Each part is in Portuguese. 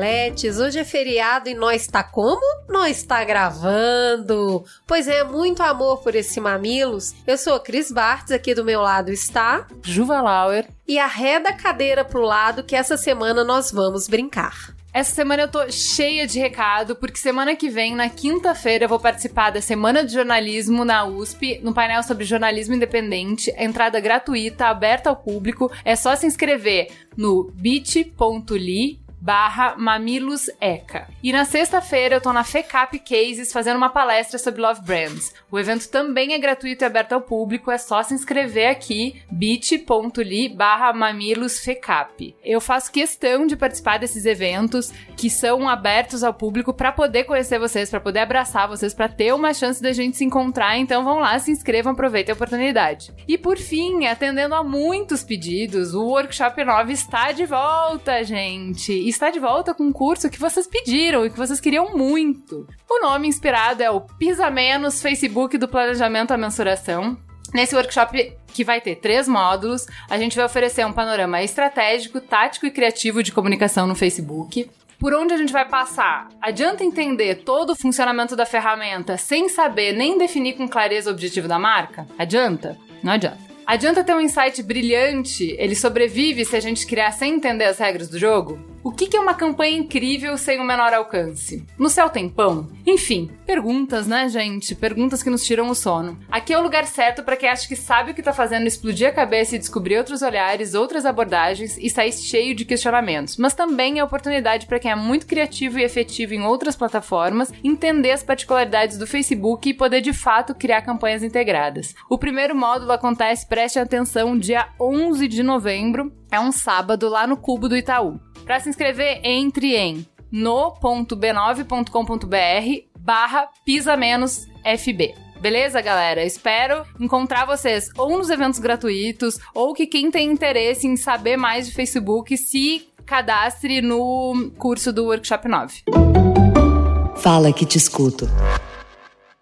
Hoje é feriado e nós está como? Nós está gravando. Pois é, muito amor por esse mamilos. Eu sou a Cris Bartz, aqui do meu lado está Juva Lauer e arreda a cadeira pro lado que essa semana nós vamos brincar. Essa semana eu tô cheia de recado, porque semana que vem, na quinta-feira, eu vou participar da Semana de Jornalismo na USP, no painel sobre jornalismo independente. Entrada gratuita, aberta ao público. É só se inscrever no bit.ly barra Mamilos Eca. E na sexta-feira eu tô na FECAP Cases fazendo uma palestra sobre Love Brands. O evento também é gratuito e aberto ao público, é só se inscrever aqui, bit.ly barra Mamilos FECAP. Eu faço questão de participar desses eventos que são abertos ao público para poder conhecer vocês, para poder abraçar vocês, para ter uma chance da gente se encontrar, então vão lá, se inscrevam, aproveitem a oportunidade. E por fim, atendendo a muitos pedidos, o Workshop 9 está de volta, gente! Está de volta com um curso que vocês pediram e que vocês queriam muito. O nome inspirado é o Pisa Menos Facebook do Planejamento à Mensuração. Nesse workshop, que vai ter três módulos, a gente vai oferecer um panorama estratégico, tático e criativo de comunicação no Facebook. Por onde a gente vai passar? Adianta entender todo o funcionamento da ferramenta sem saber nem definir com clareza o objetivo da marca? Adianta? Não adianta. Adianta ter um insight brilhante? Ele sobrevive se a gente criar sem entender as regras do jogo? O que é uma campanha incrível sem o menor alcance? No céu tem pão? Enfim, perguntas, né, gente? Perguntas que nos tiram o sono. Aqui é o lugar certo para quem acha que sabe o que tá fazendo explodir a cabeça e descobrir outros olhares, outras abordagens e sair cheio de questionamentos. Mas também é oportunidade para quem é muito criativo e efetivo em outras plataformas entender as particularidades do Facebook e poder de fato criar campanhas integradas. O primeiro módulo acontece, preste atenção, dia 11 de novembro, é um sábado lá no Cubo do Itaú. Para se inscrever, entre em no.b9.com.br barra pisa menos FB. Beleza, galera? Espero encontrar vocês ou nos eventos gratuitos, ou que quem tem interesse em saber mais de Facebook se cadastre no curso do Workshop 9. Fala que te escuto.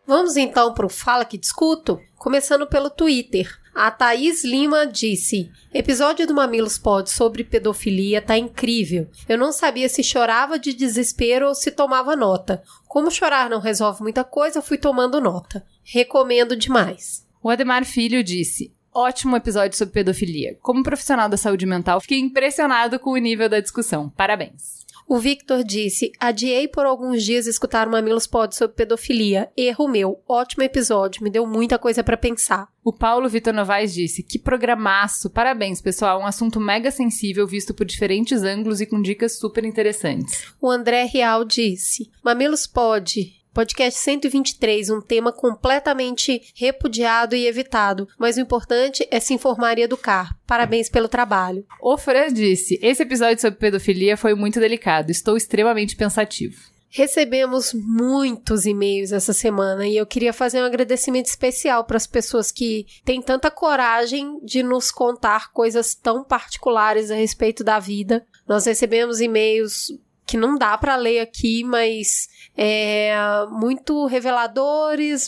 Vamos então para o Fala que Discuto, começando pelo Twitter. A Thaís Lima disse: Episódio do Mamilos Pod sobre pedofilia tá incrível. Eu não sabia se chorava de desespero ou se tomava nota. Como chorar não resolve muita coisa, fui tomando nota. Recomendo demais. O Ademar Filho disse: Ótimo episódio sobre pedofilia. Como profissional da saúde mental, fiquei impressionado com o nível da discussão. Parabéns. O Victor disse: Adiei por alguns dias escutar o Mamilos Pod sobre pedofilia. Erro meu. Ótimo episódio. Me deu muita coisa para pensar. O Paulo Vitor Novaes disse: Que programaço! Parabéns, pessoal. Um assunto mega sensível, visto por diferentes ângulos e com dicas super interessantes. O André Real disse: Mamilos Pod. Podcast 123, um tema completamente repudiado e evitado, mas o importante é se informar e educar. Parabéns pelo trabalho. O Fran disse: Esse episódio sobre pedofilia foi muito delicado, estou extremamente pensativo. Recebemos muitos e-mails essa semana e eu queria fazer um agradecimento especial para as pessoas que têm tanta coragem de nos contar coisas tão particulares a respeito da vida. Nós recebemos e-mails que não dá para ler aqui, mas é, muito reveladores,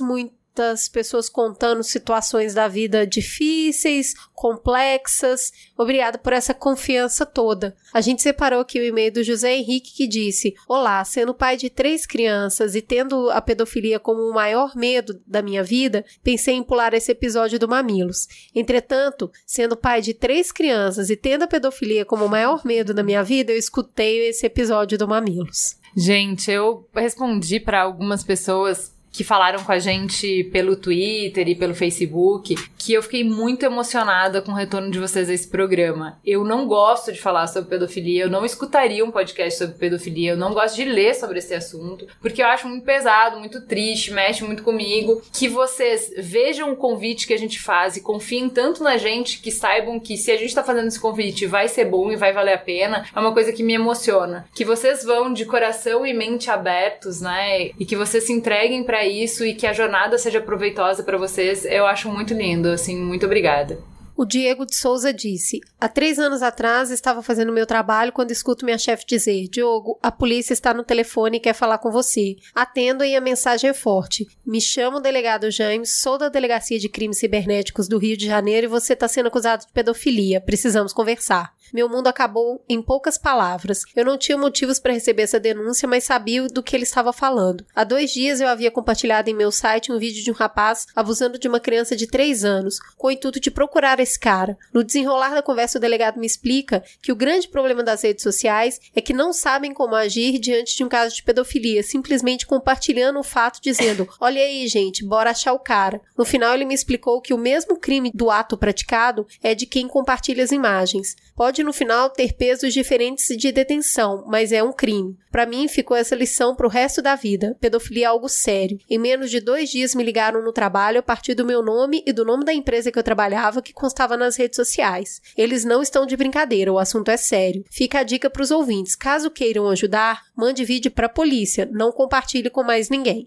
pessoas contando situações da vida difíceis, complexas. Obrigada por essa confiança toda. A gente separou aqui o e-mail do José Henrique que disse: Olá, sendo pai de três crianças e tendo a pedofilia como o maior medo da minha vida, pensei em pular esse episódio do Mamilos. Entretanto, sendo pai de três crianças e tendo a pedofilia como o maior medo da minha vida, eu escutei esse episódio do Mamilos. Gente, eu respondi para algumas pessoas que falaram com a gente pelo Twitter e pelo Facebook, que eu fiquei muito emocionada com o retorno de vocês a esse programa. Eu não gosto de falar sobre pedofilia, eu não escutaria um podcast sobre pedofilia, eu não gosto de ler sobre esse assunto, porque eu acho muito pesado, muito triste, mexe muito comigo. Que vocês vejam o convite que a gente faz e confiem tanto na gente que saibam que se a gente tá fazendo esse convite vai ser bom e vai valer a pena, é uma coisa que me emociona. Que vocês vão de coração e mente abertos, né? E que vocês se entreguem para para isso e que a jornada seja proveitosa para vocês. Eu acho muito lindo, assim, muito obrigada. O Diego de Souza disse: Há três anos atrás estava fazendo meu trabalho quando escuto minha chefe dizer: Diogo, a polícia está no telefone e quer falar com você. Atendo e a mensagem é forte. Me chamo delegado James, sou da Delegacia de Crimes Cibernéticos do Rio de Janeiro e você está sendo acusado de pedofilia. Precisamos conversar. Meu mundo acabou em poucas palavras. Eu não tinha motivos para receber essa denúncia, mas sabia do que ele estava falando. Há dois dias eu havia compartilhado em meu site um vídeo de um rapaz abusando de uma criança de três anos, com o intuito de procurar esse cara. No desenrolar da conversa, o delegado me explica que o grande problema das redes sociais é que não sabem como agir diante de um caso de pedofilia, simplesmente compartilhando o fato dizendo: Olha aí, gente, bora achar o cara. No final, ele me explicou que o mesmo crime do ato praticado é de quem compartilha as imagens. Pode no final ter pesos diferentes de detenção, mas é um crime. Para mim ficou essa lição pro resto da vida. Pedofilia é algo sério. Em menos de dois dias me ligaram no trabalho a partir do meu nome e do nome da empresa que eu trabalhava que constava nas redes sociais. Eles não estão de brincadeira, o assunto é sério. Fica a dica pros ouvintes. Caso queiram ajudar, mande vídeo pra polícia. Não compartilhe com mais ninguém.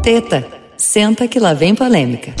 Teta, senta que lá vem polêmica.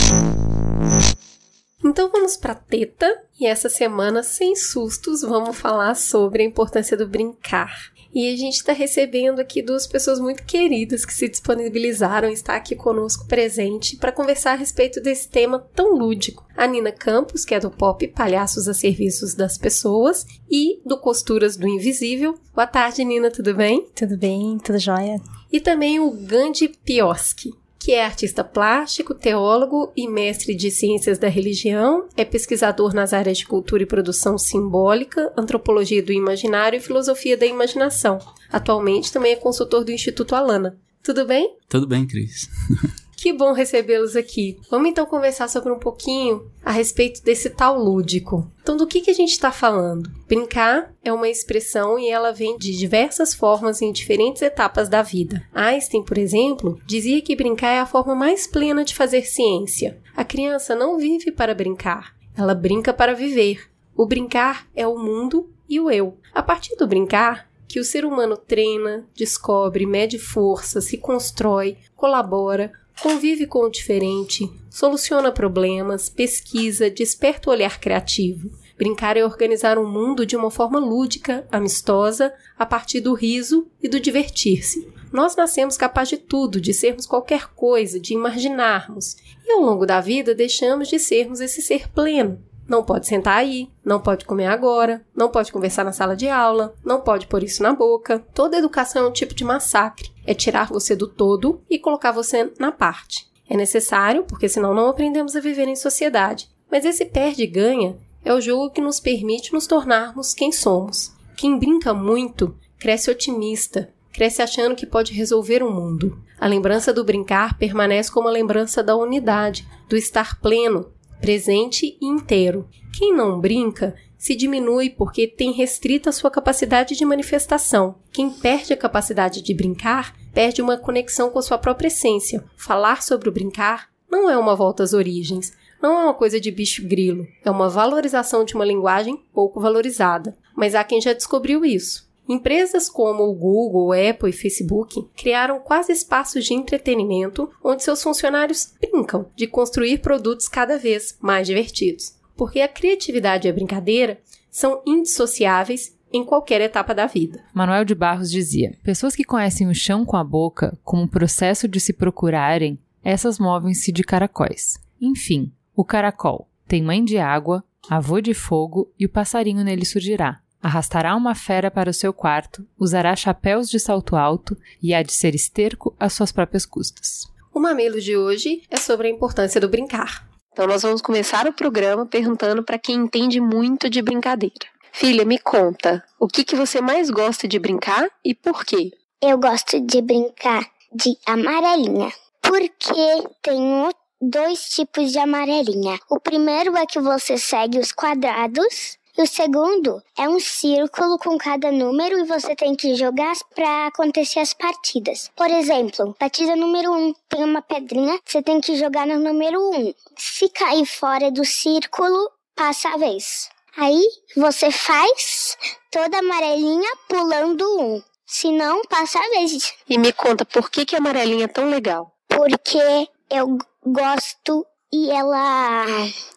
Então vamos para teta e essa semana, sem sustos, vamos falar sobre a importância do brincar. E a gente está recebendo aqui duas pessoas muito queridas que se disponibilizaram a estar aqui conosco presente para conversar a respeito desse tema tão lúdico. A Nina Campos, que é do Pop Palhaços a Serviços das Pessoas, e do Costuras do Invisível. Boa tarde, Nina, tudo bem? Tudo bem, tudo jóia. E também o Gandhi Pioski, que é artista plástico, teólogo e mestre de ciências da religião, é pesquisador nas áreas de cultura e produção simbólica, antropologia do imaginário e filosofia da imaginação. Atualmente também é consultor do Instituto Alana. Tudo bem? Tudo bem, Cris. Que bom recebê-los aqui. Vamos então conversar sobre um pouquinho a respeito desse tal lúdico. Então, do que, que a gente está falando? Brincar é uma expressão e ela vem de diversas formas em diferentes etapas da vida. Einstein, por exemplo, dizia que brincar é a forma mais plena de fazer ciência. A criança não vive para brincar, ela brinca para viver. O brincar é o mundo e o eu. A partir do brincar, que o ser humano treina, descobre, mede força, se constrói, colabora, convive com o diferente, soluciona problemas, pesquisa, desperta o olhar criativo. Brincar é organizar o um mundo de uma forma lúdica, amistosa, a partir do riso e do divertir-se. Nós nascemos capazes de tudo, de sermos qualquer coisa, de imaginarmos, e ao longo da vida deixamos de sermos esse ser pleno. Não pode sentar aí, não pode comer agora, não pode conversar na sala de aula, não pode pôr isso na boca. Toda educação é um tipo de massacre. É tirar você do todo e colocar você na parte. É necessário, porque senão não aprendemos a viver em sociedade. Mas esse perde ganha é o jogo que nos permite nos tornarmos quem somos. Quem brinca muito cresce otimista, cresce achando que pode resolver o mundo. A lembrança do brincar permanece como a lembrança da unidade, do estar pleno, presente e inteiro. Quem não brinca se diminui porque tem restrita sua capacidade de manifestação. Quem perde a capacidade de brincar perde uma conexão com a sua própria essência. Falar sobre o brincar não é uma volta às origens, não é uma coisa de bicho grilo, é uma valorização de uma linguagem pouco valorizada. Mas há quem já descobriu isso. Empresas como o Google, Apple e Facebook criaram quase espaços de entretenimento onde seus funcionários brincam de construir produtos cada vez mais divertidos. Porque a criatividade e a brincadeira são indissociáveis em qualquer etapa da vida. Manuel de Barros dizia: Pessoas que conhecem o chão com a boca como um processo de se procurarem, essas movem-se de caracóis. Enfim, o caracol tem mãe de água, avô de fogo e o passarinho nele surgirá arrastará uma fera para o seu quarto, usará chapéus de salto alto e há de ser esterco às suas próprias custas. O mamilo de hoje é sobre a importância do brincar. Então nós vamos começar o programa perguntando para quem entende muito de brincadeira. Filha, me conta, o que, que você mais gosta de brincar e por quê? Eu gosto de brincar de amarelinha, porque tem dois tipos de amarelinha. O primeiro é que você segue os quadrados e o segundo é um círculo com cada número e você tem que jogar para acontecer as partidas. Por exemplo, partida número 1 um, tem uma pedrinha, você tem que jogar no número 1. Um. Se cair fora do círculo, passa a vez. Aí você faz toda amarelinha pulando um. Se não, passa a vez. E me conta, por que, que a amarelinha é tão legal? Porque eu gosto e ela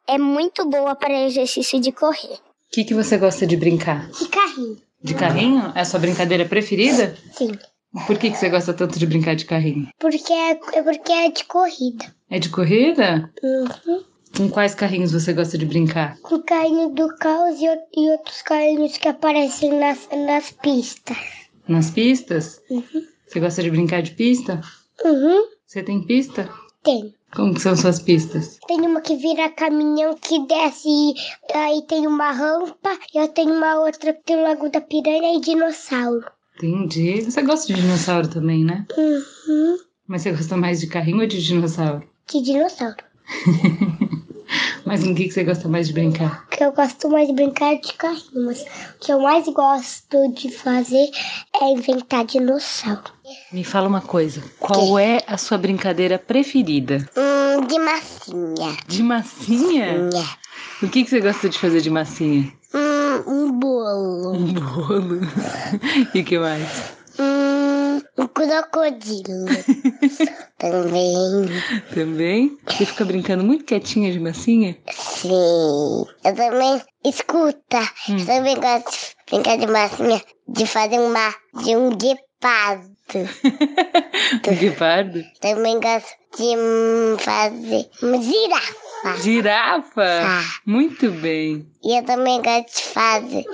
é muito boa para exercício de correr. O que, que você gosta de brincar? De carrinho. De carrinho? É a sua brincadeira preferida? Sim. Por que, que você gosta tanto de brincar de carrinho? Porque é, é porque é de corrida. É de corrida? Uhum. Com quais carrinhos você gosta de brincar? Com o carrinho do caos e, e outros carrinhos que aparecem nas, nas pistas. Nas pistas? Uhum. Você gosta de brincar de pista? Uhum. Você tem pista? Tem. Como que são suas pistas? Tem uma que vira caminhão que desce e aí tem uma rampa. E eu tenho uma outra que tem o Lago da Piranha e dinossauro. Entendi. Você gosta de dinossauro também, né? Uhum. Mas você gosta mais de carrinho ou de dinossauro? De dinossauro. Mas no que, que você gosta mais de brincar? O que eu gosto mais de brincar é de carrinho, mas o que eu mais gosto de fazer é inventar dinossauro. Me fala uma coisa. Qual é a sua brincadeira preferida? Hum, de massinha. De massinha? Nha. O que, que você gosta de fazer de massinha? Hum, um bolo. Um bolo. e o que mais? Hum, um crocodilo. Também. Também? Você fica brincando muito quietinha de massinha? Sim. Eu também. Escuta. Hum. Eu também gosto de brincar de massinha. De fazer uma. De um guepardo. Um guepardo? Também gosto de hum, fazer uma girafa. Girafa? Ah. Muito bem. E eu também gosto de fazer.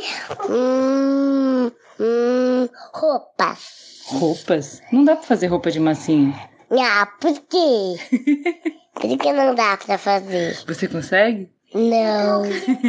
Hum, hum, roupas. Roupas? Não dá pra fazer roupa de massinha. Ah, por quê? Por que não dá pra fazer? Você consegue? Não.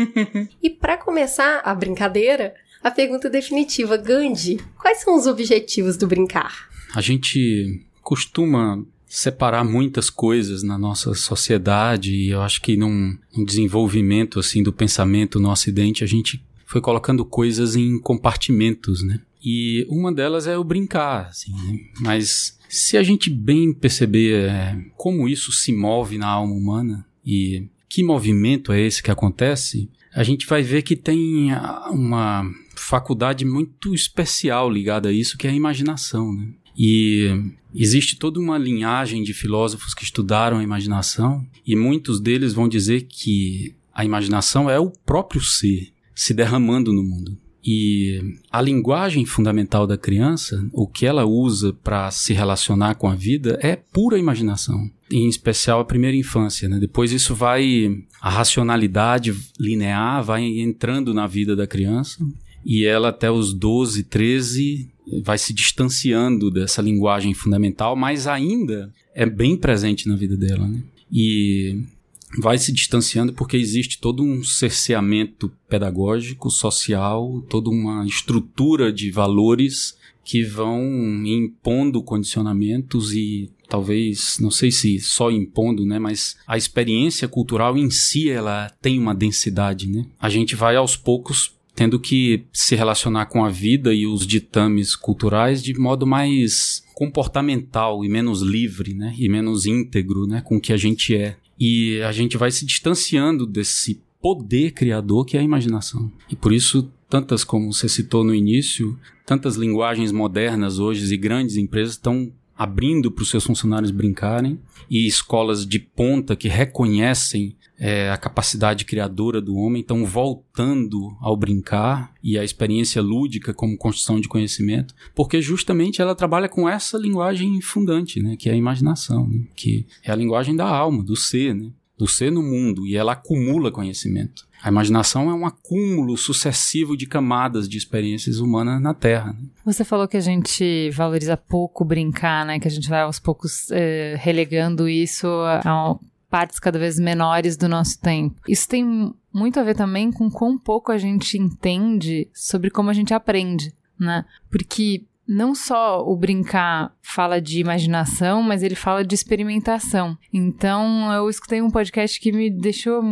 E para começar a brincadeira, a pergunta definitiva, Gandhi, quais são os objetivos do brincar? A gente costuma separar muitas coisas na nossa sociedade e eu acho que num, num desenvolvimento assim do pensamento no Ocidente a gente foi colocando coisas em compartimentos, né? E uma delas é o brincar, assim, né? Mas se a gente bem perceber é, como isso se move na alma humana e que movimento é esse que acontece, a gente vai ver que tem ah, uma faculdade muito especial ligada a isso, que é a imaginação, né? E existe toda uma linhagem de filósofos que estudaram a imaginação, e muitos deles vão dizer que a imaginação é o próprio ser se derramando no mundo. E a linguagem fundamental da criança, o que ela usa para se relacionar com a vida, é pura imaginação. Em especial a primeira infância. Né? Depois isso vai. A racionalidade linear vai entrando na vida da criança. E ela, até os 12, 13, vai se distanciando dessa linguagem fundamental, mas ainda é bem presente na vida dela. Né? E vai se distanciando porque existe todo um cerceamento pedagógico, social, toda uma estrutura de valores que vão impondo condicionamentos e talvez, não sei se só impondo, né, mas a experiência cultural em si ela tem uma densidade, né? A gente vai aos poucos tendo que se relacionar com a vida e os ditames culturais de modo mais comportamental e menos livre, né, e menos íntegro, né, com o que a gente é. E a gente vai se distanciando desse poder criador que é a imaginação. E por isso, tantas como você citou no início, tantas linguagens modernas hoje e grandes empresas estão abrindo para os seus funcionários brincarem e escolas de ponta que reconhecem é, a capacidade criadora do homem estão voltando ao brincar e à experiência lúdica como construção de conhecimento, porque justamente ela trabalha com essa linguagem fundante, né, que é a imaginação, né, que é a linguagem da alma, do ser, né, do ser no mundo, e ela acumula conhecimento. A imaginação é um acúmulo sucessivo de camadas de experiências humanas na Terra. Né? Você falou que a gente valoriza pouco brincar, né? Que a gente vai aos poucos eh, relegando isso a partes cada vez menores do nosso tempo. Isso tem muito a ver também com quão pouco a gente entende sobre como a gente aprende, né? Porque não só o brincar fala de imaginação, mas ele fala de experimentação. Então, eu escutei um podcast que me deixou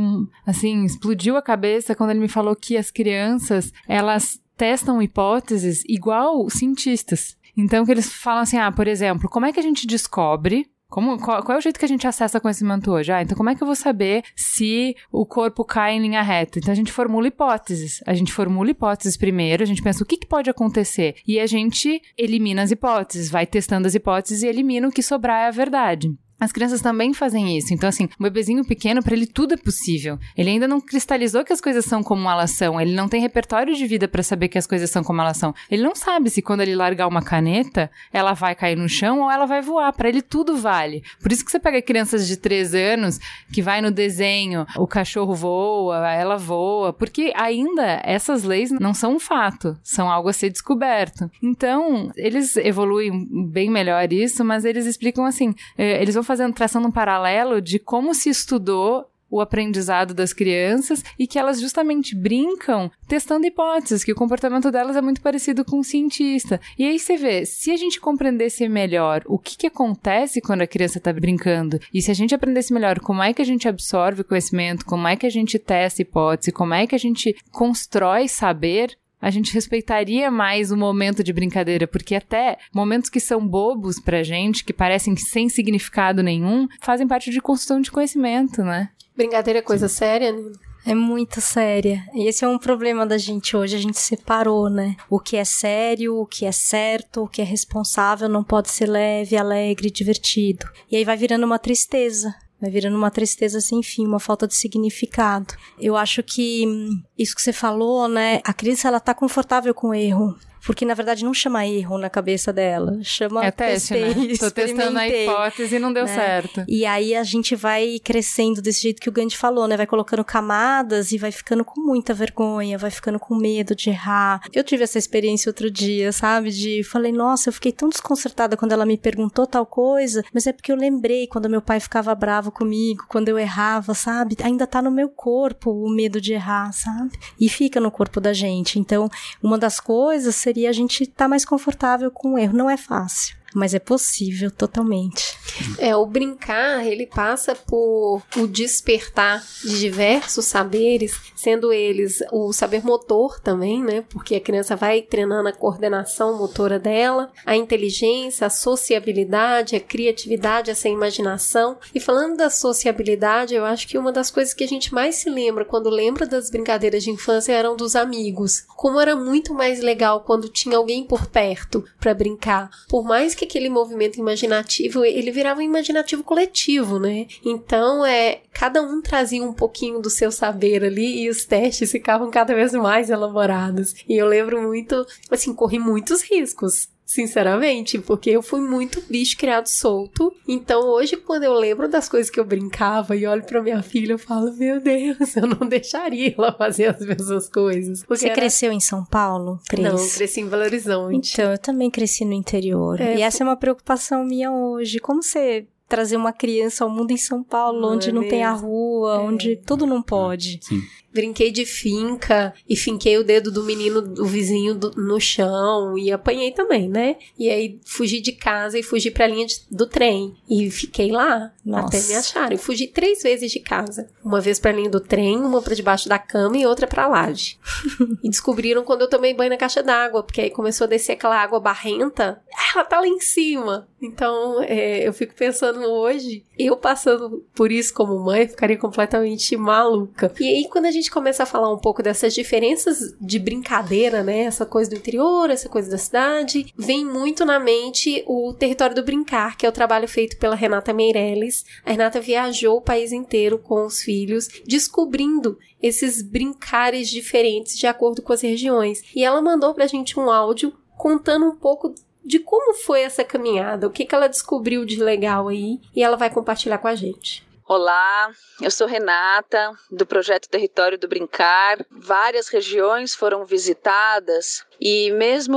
assim, explodiu a cabeça quando ele me falou que as crianças, elas testam hipóteses igual cientistas. Então, que eles falam assim: "Ah, por exemplo, como é que a gente descobre Como, qual, qual, é o jeito que a gente acessa conhecimento hoje? Ah, então como é que eu vou saber se o corpo cai em linha reta? Então a gente formula hipóteses. A gente formula hipóteses primeiro, a gente pensa o que, que pode acontecer. E a gente elimina as hipóteses, vai testando as hipóteses e elimina o que sobrar é a verdade. As crianças também fazem isso. Então, assim, um bebezinho pequeno, para ele tudo é possível. Ele ainda não cristalizou que as coisas são como elas são. Ele não tem repertório de vida para saber que as coisas são como elas são. Ele não sabe se quando ele largar uma caneta, ela vai cair no chão ou ela vai voar. Para ele tudo vale. Por isso que você pega crianças de 3 anos que vai no desenho, o cachorro voa, ela voa, porque ainda essas leis não são um fato, são algo a ser descoberto. Então, eles evoluem bem melhor isso, mas eles explicam assim, eh, eles vão fazendo, traçando um paralelo de como se estudou o aprendizado das crianças e que elas justamente brincam testando hipóteses, que o comportamento delas é muito parecido com o um cientista. E aí você vê, se a gente compreendesse melhor o que, que acontece quando a criança está brincando, e se a gente aprendesse melhor como é que a gente absorve conhecimento, como é que a gente testa hipótese, como é que a gente constrói saber, a gente respeitaria mais o momento de brincadeira, porque até momentos que são bobos pra gente, que parecem sem significado nenhum, fazem parte de construção de conhecimento, né? Brincadeira é coisa Sim. séria, né? É muito séria. E esse é um problema da gente hoje. A gente separou, né? O que é sério, o que é certo, o que é responsável não pode ser leve, alegre, divertido. E aí vai virando uma tristeza. Vai virando uma tristeza sem fim, uma falta de significado. Eu acho que hum, isso que você falou, né? A criança ela tá confortável com o erro porque na verdade não chama erro na cabeça dela, chama é teste, testei, né? Tô testando a hipótese e não deu né? certo. E aí a gente vai crescendo desse jeito que o Gandhi falou, né? Vai colocando camadas e vai ficando com muita vergonha, vai ficando com medo de errar. Eu tive essa experiência outro dia, sabe? De falei, nossa, eu fiquei tão desconcertada quando ela me perguntou tal coisa, mas é porque eu lembrei quando meu pai ficava bravo comigo, quando eu errava, sabe? Ainda tá no meu corpo o medo de errar, sabe? E fica no corpo da gente. Então, uma das coisas seria a gente estar tá mais confortável com o erro. Não é fácil mas é possível totalmente. É, o brincar, ele passa por o despertar de diversos saberes, sendo eles o saber motor também, né? Porque a criança vai treinando a coordenação motora dela, a inteligência, a sociabilidade, a criatividade, essa imaginação. E falando da sociabilidade, eu acho que uma das coisas que a gente mais se lembra quando lembra das brincadeiras de infância eram dos amigos. Como era muito mais legal quando tinha alguém por perto para brincar. Por mais que que aquele movimento imaginativo, ele virava um imaginativo coletivo, né? Então, é, cada um trazia um pouquinho do seu saber ali e os testes ficavam cada vez mais elaborados. E eu lembro muito, assim, corri muitos riscos sinceramente, porque eu fui muito bicho criado solto. Então hoje, quando eu lembro das coisas que eu brincava e olho para minha filha, eu falo: Meu Deus, eu não deixaria ela fazer as mesmas coisas. Você era... cresceu em São Paulo, Cris? Não, cresci em Belo Horizonte. Então, eu também cresci no interior. É, e essa é uma preocupação minha hoje. Como você trazer uma criança ao mundo em São Paulo, não onde é não tem a rua, é. onde tudo não pode. Sim brinquei de finca e finquei o dedo do menino do vizinho do, no chão e apanhei também, né? E aí fugi de casa e fugi pra linha de, do trem e fiquei lá Nossa. até me acharem. Fugi três vezes de casa. Uma vez pra linha do trem, uma pra debaixo da cama e outra pra laje. e descobriram quando eu tomei banho na caixa d'água, porque aí começou a descer aquela água barrenta. Ela tá lá em cima. Então, é, eu fico pensando hoje, eu passando por isso como mãe, ficaria completamente maluca. E aí, quando a gente começa a falar um pouco dessas diferenças de brincadeira, né? Essa coisa do interior, essa coisa da cidade, vem muito na mente o Território do Brincar, que é o trabalho feito pela Renata Meirelles. A Renata viajou o país inteiro com os filhos, descobrindo esses brincares diferentes de acordo com as regiões. E ela mandou pra gente um áudio contando um pouco de como foi essa caminhada, o que, que ela descobriu de legal aí, e ela vai compartilhar com a gente. Olá, eu sou Renata, do projeto Território do Brincar. Várias regiões foram visitadas e, mesmo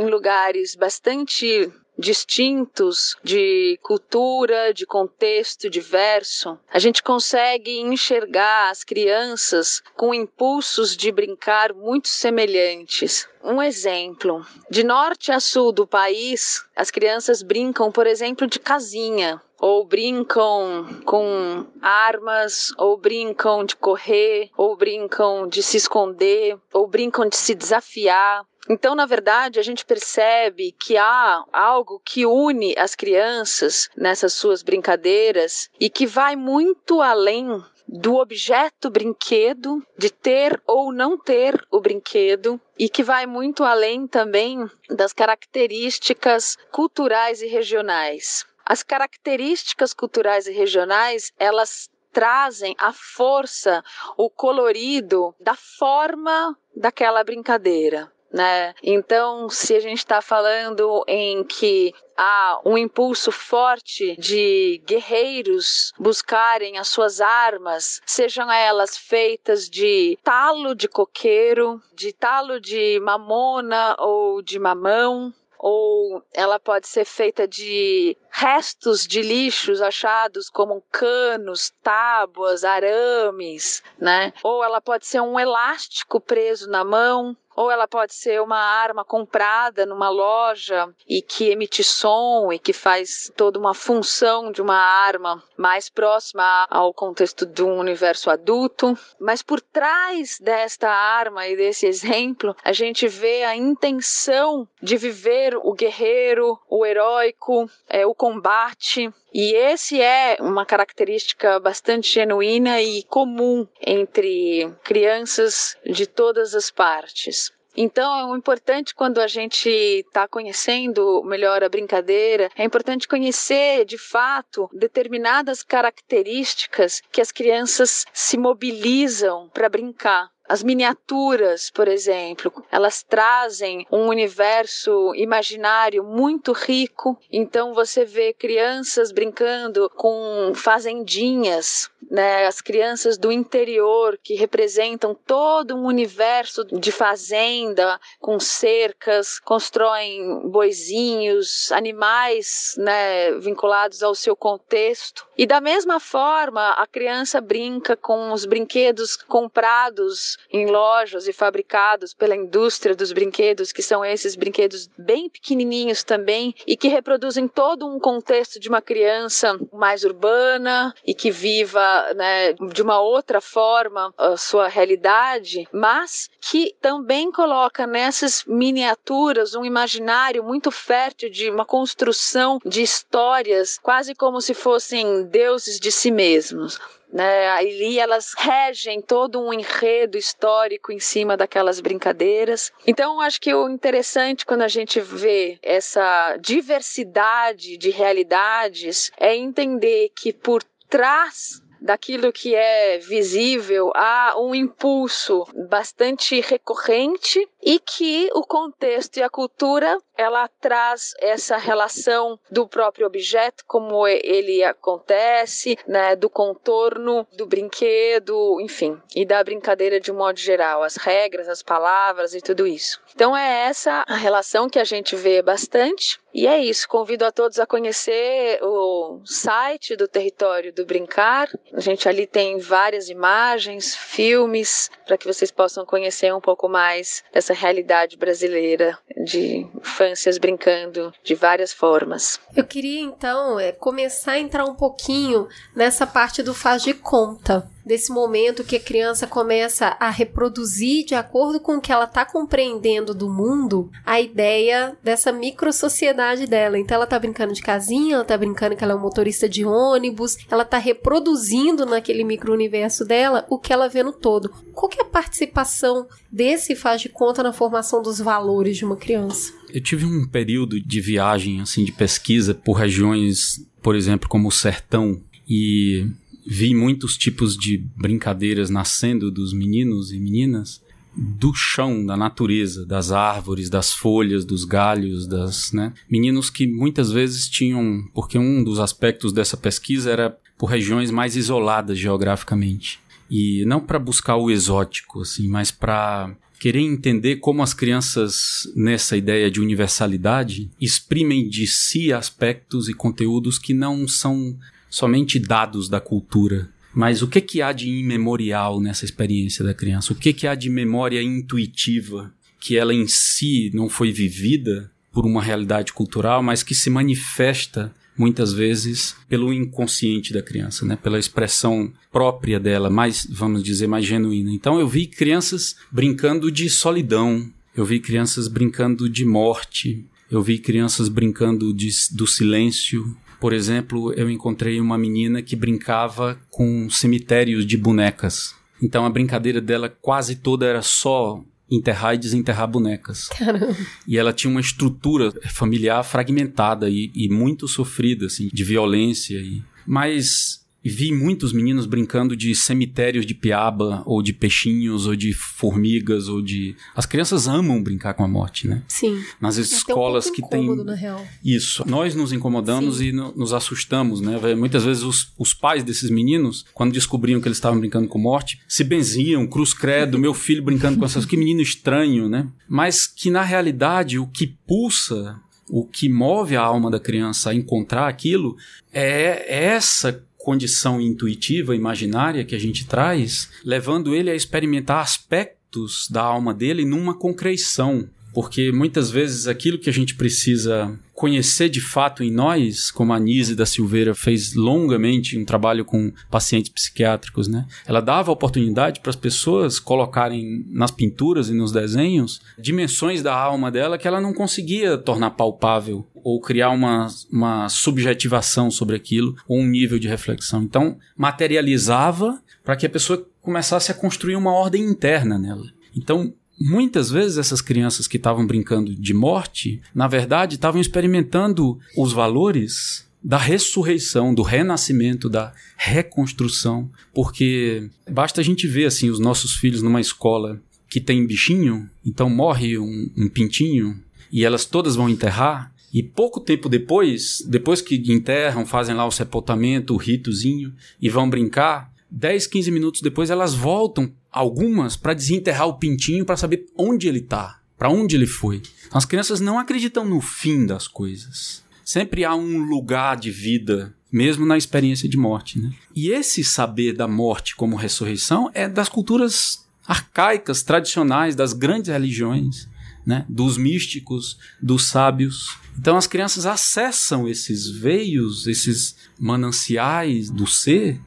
em lugares bastante distintos de cultura, de contexto diverso, a gente consegue enxergar as crianças com impulsos de brincar muito semelhantes. Um exemplo: de norte a sul do país, as crianças brincam, por exemplo, de casinha ou brincam com armas, ou brincam de correr, ou brincam de se esconder, ou brincam de se desafiar. Então, na verdade, a gente percebe que há algo que une as crianças nessas suas brincadeiras e que vai muito além do objeto brinquedo, de ter ou não ter o brinquedo, e que vai muito além também das características culturais e regionais. As características culturais e regionais, elas trazem a força, o colorido da forma daquela brincadeira né? Então, se a gente está falando em que há um impulso forte de guerreiros buscarem as suas armas, sejam elas feitas de talo de coqueiro, de talo de mamona ou de mamão, ou ela pode ser feita de restos de lixos achados como canos, tábuas, arames, né? Ou ela pode ser um elástico preso na mão, ou ela pode ser uma arma comprada numa loja e que emite som e que faz toda uma função de uma arma mais próxima ao contexto de um universo adulto. Mas por trás desta arma e desse exemplo, a gente vê a intenção de viver o guerreiro, o heróico, é, o combate. E esse é uma característica bastante genuína e comum entre crianças de todas as partes. Então, é importante quando a gente está conhecendo melhor a brincadeira, é importante conhecer de fato determinadas características que as crianças se mobilizam para brincar. As miniaturas, por exemplo, elas trazem um universo imaginário muito rico. Então você vê crianças brincando com fazendinhas, né? As crianças do interior que representam todo um universo de fazenda com cercas, constroem boizinhos, animais, né, vinculados ao seu contexto. E da mesma forma, a criança brinca com os brinquedos comprados em lojas e fabricados pela indústria dos brinquedos, que são esses brinquedos bem pequenininhos também e que reproduzem todo um contexto de uma criança mais urbana e que viva né, de uma outra forma a sua realidade, mas que também coloca nessas miniaturas um imaginário muito fértil de uma construção de histórias, quase como se fossem deuses de si mesmos né? Ali elas regem todo um enredo histórico em cima daquelas brincadeiras. Então, acho que o interessante quando a gente vê essa diversidade de realidades é entender que por trás daquilo que é visível há um impulso bastante recorrente e que o contexto e a cultura ela traz essa relação do próprio objeto como ele acontece, né, do contorno do brinquedo, enfim, e da brincadeira de um modo geral, as regras, as palavras e tudo isso. Então é essa a relação que a gente vê bastante e é isso, convido a todos a conhecer o site do Território do Brincar. A gente ali tem várias imagens, filmes, para que vocês possam conhecer um pouco mais dessa realidade brasileira de infâncias brincando de várias formas. Eu queria então é, começar a entrar um pouquinho nessa parte do faz de conta desse momento que a criança começa a reproduzir, de acordo com o que ela está compreendendo do mundo, a ideia dessa micro sociedade dela. Então ela está brincando de casinha, ela está brincando que ela é um motorista de ônibus, ela está reproduzindo naquele micro universo dela o que ela vê no todo. Qual que é a participação desse faz de conta na formação dos valores de uma criança? Eu tive um período de viagem, assim, de pesquisa por regiões, por exemplo, como o Sertão, e vi muitos tipos de brincadeiras nascendo dos meninos e meninas do chão, da natureza, das árvores, das folhas, dos galhos, das, né? Meninos que muitas vezes tinham, porque um dos aspectos dessa pesquisa era por regiões mais isoladas geograficamente. E não para buscar o exótico, assim, mas para querer entender como as crianças, nessa ideia de universalidade, exprimem de si aspectos e conteúdos que não são somente dados da cultura. Mas o que, que há de imemorial nessa experiência da criança? O que, que há de memória intuitiva que ela em si não foi vivida por uma realidade cultural, mas que se manifesta muitas vezes pelo inconsciente da criança, né? Pela expressão própria dela, mais, vamos dizer, mais genuína. Então eu vi crianças brincando de solidão, eu vi crianças brincando de morte, eu vi crianças brincando de, do silêncio. Por exemplo, eu encontrei uma menina que brincava com cemitérios de bonecas. Então a brincadeira dela quase toda era só enterrar e desenterrar bonecas. Caramba. E ela tinha uma estrutura familiar fragmentada e, e muito sofrida, assim, de violência. E... Mas vi muitos meninos brincando de cemitérios de piaba, ou de peixinhos, ou de formigas, ou de. As crianças amam brincar com a morte, né? Sim. Nas escolas um que tem. Na real. Isso. Nós nos incomodamos Sim. e no, nos assustamos, né? Muitas vezes os, os pais desses meninos, quando descobriam que eles estavam brincando com morte, se benziam, cruz credo, meu filho brincando com essas. Que menino estranho, né? Mas que na realidade o que pulsa o que move a alma da criança a encontrar aquilo é essa condição intuitiva, imaginária que a gente traz, levando ele a experimentar aspectos da alma dele numa concreção. Porque muitas vezes aquilo que a gente precisa conhecer de fato em nós, como a Nise da Silveira fez longamente um trabalho com pacientes psiquiátricos, né? Ela dava oportunidade para as pessoas colocarem nas pinturas e nos desenhos dimensões da alma dela que ela não conseguia tornar palpável ou criar uma, uma subjetivação sobre aquilo ou um nível de reflexão. Então, materializava para que a pessoa começasse a construir uma ordem interna nela. Então, muitas vezes essas crianças que estavam brincando de morte, na verdade, estavam experimentando os valores da ressurreição, do renascimento, da reconstrução, porque basta a gente ver assim os nossos filhos numa escola que tem bichinho, então morre um, um pintinho e elas todas vão enterrar e pouco tempo depois, depois que enterram, fazem lá o sepultamento, o ritozinho e vão brincar, 10, 15 minutos depois elas voltam algumas para desenterrar o pintinho para saber onde ele tá, para onde ele foi. As crianças não acreditam no fim das coisas. Sempre há um lugar de vida, mesmo na experiência de morte. Né? E esse saber da morte como ressurreição é das culturas arcaicas, tradicionais, das grandes religiões, né? dos místicos, dos sábios. Então as crianças acessam esses veios, esses mananciais do ser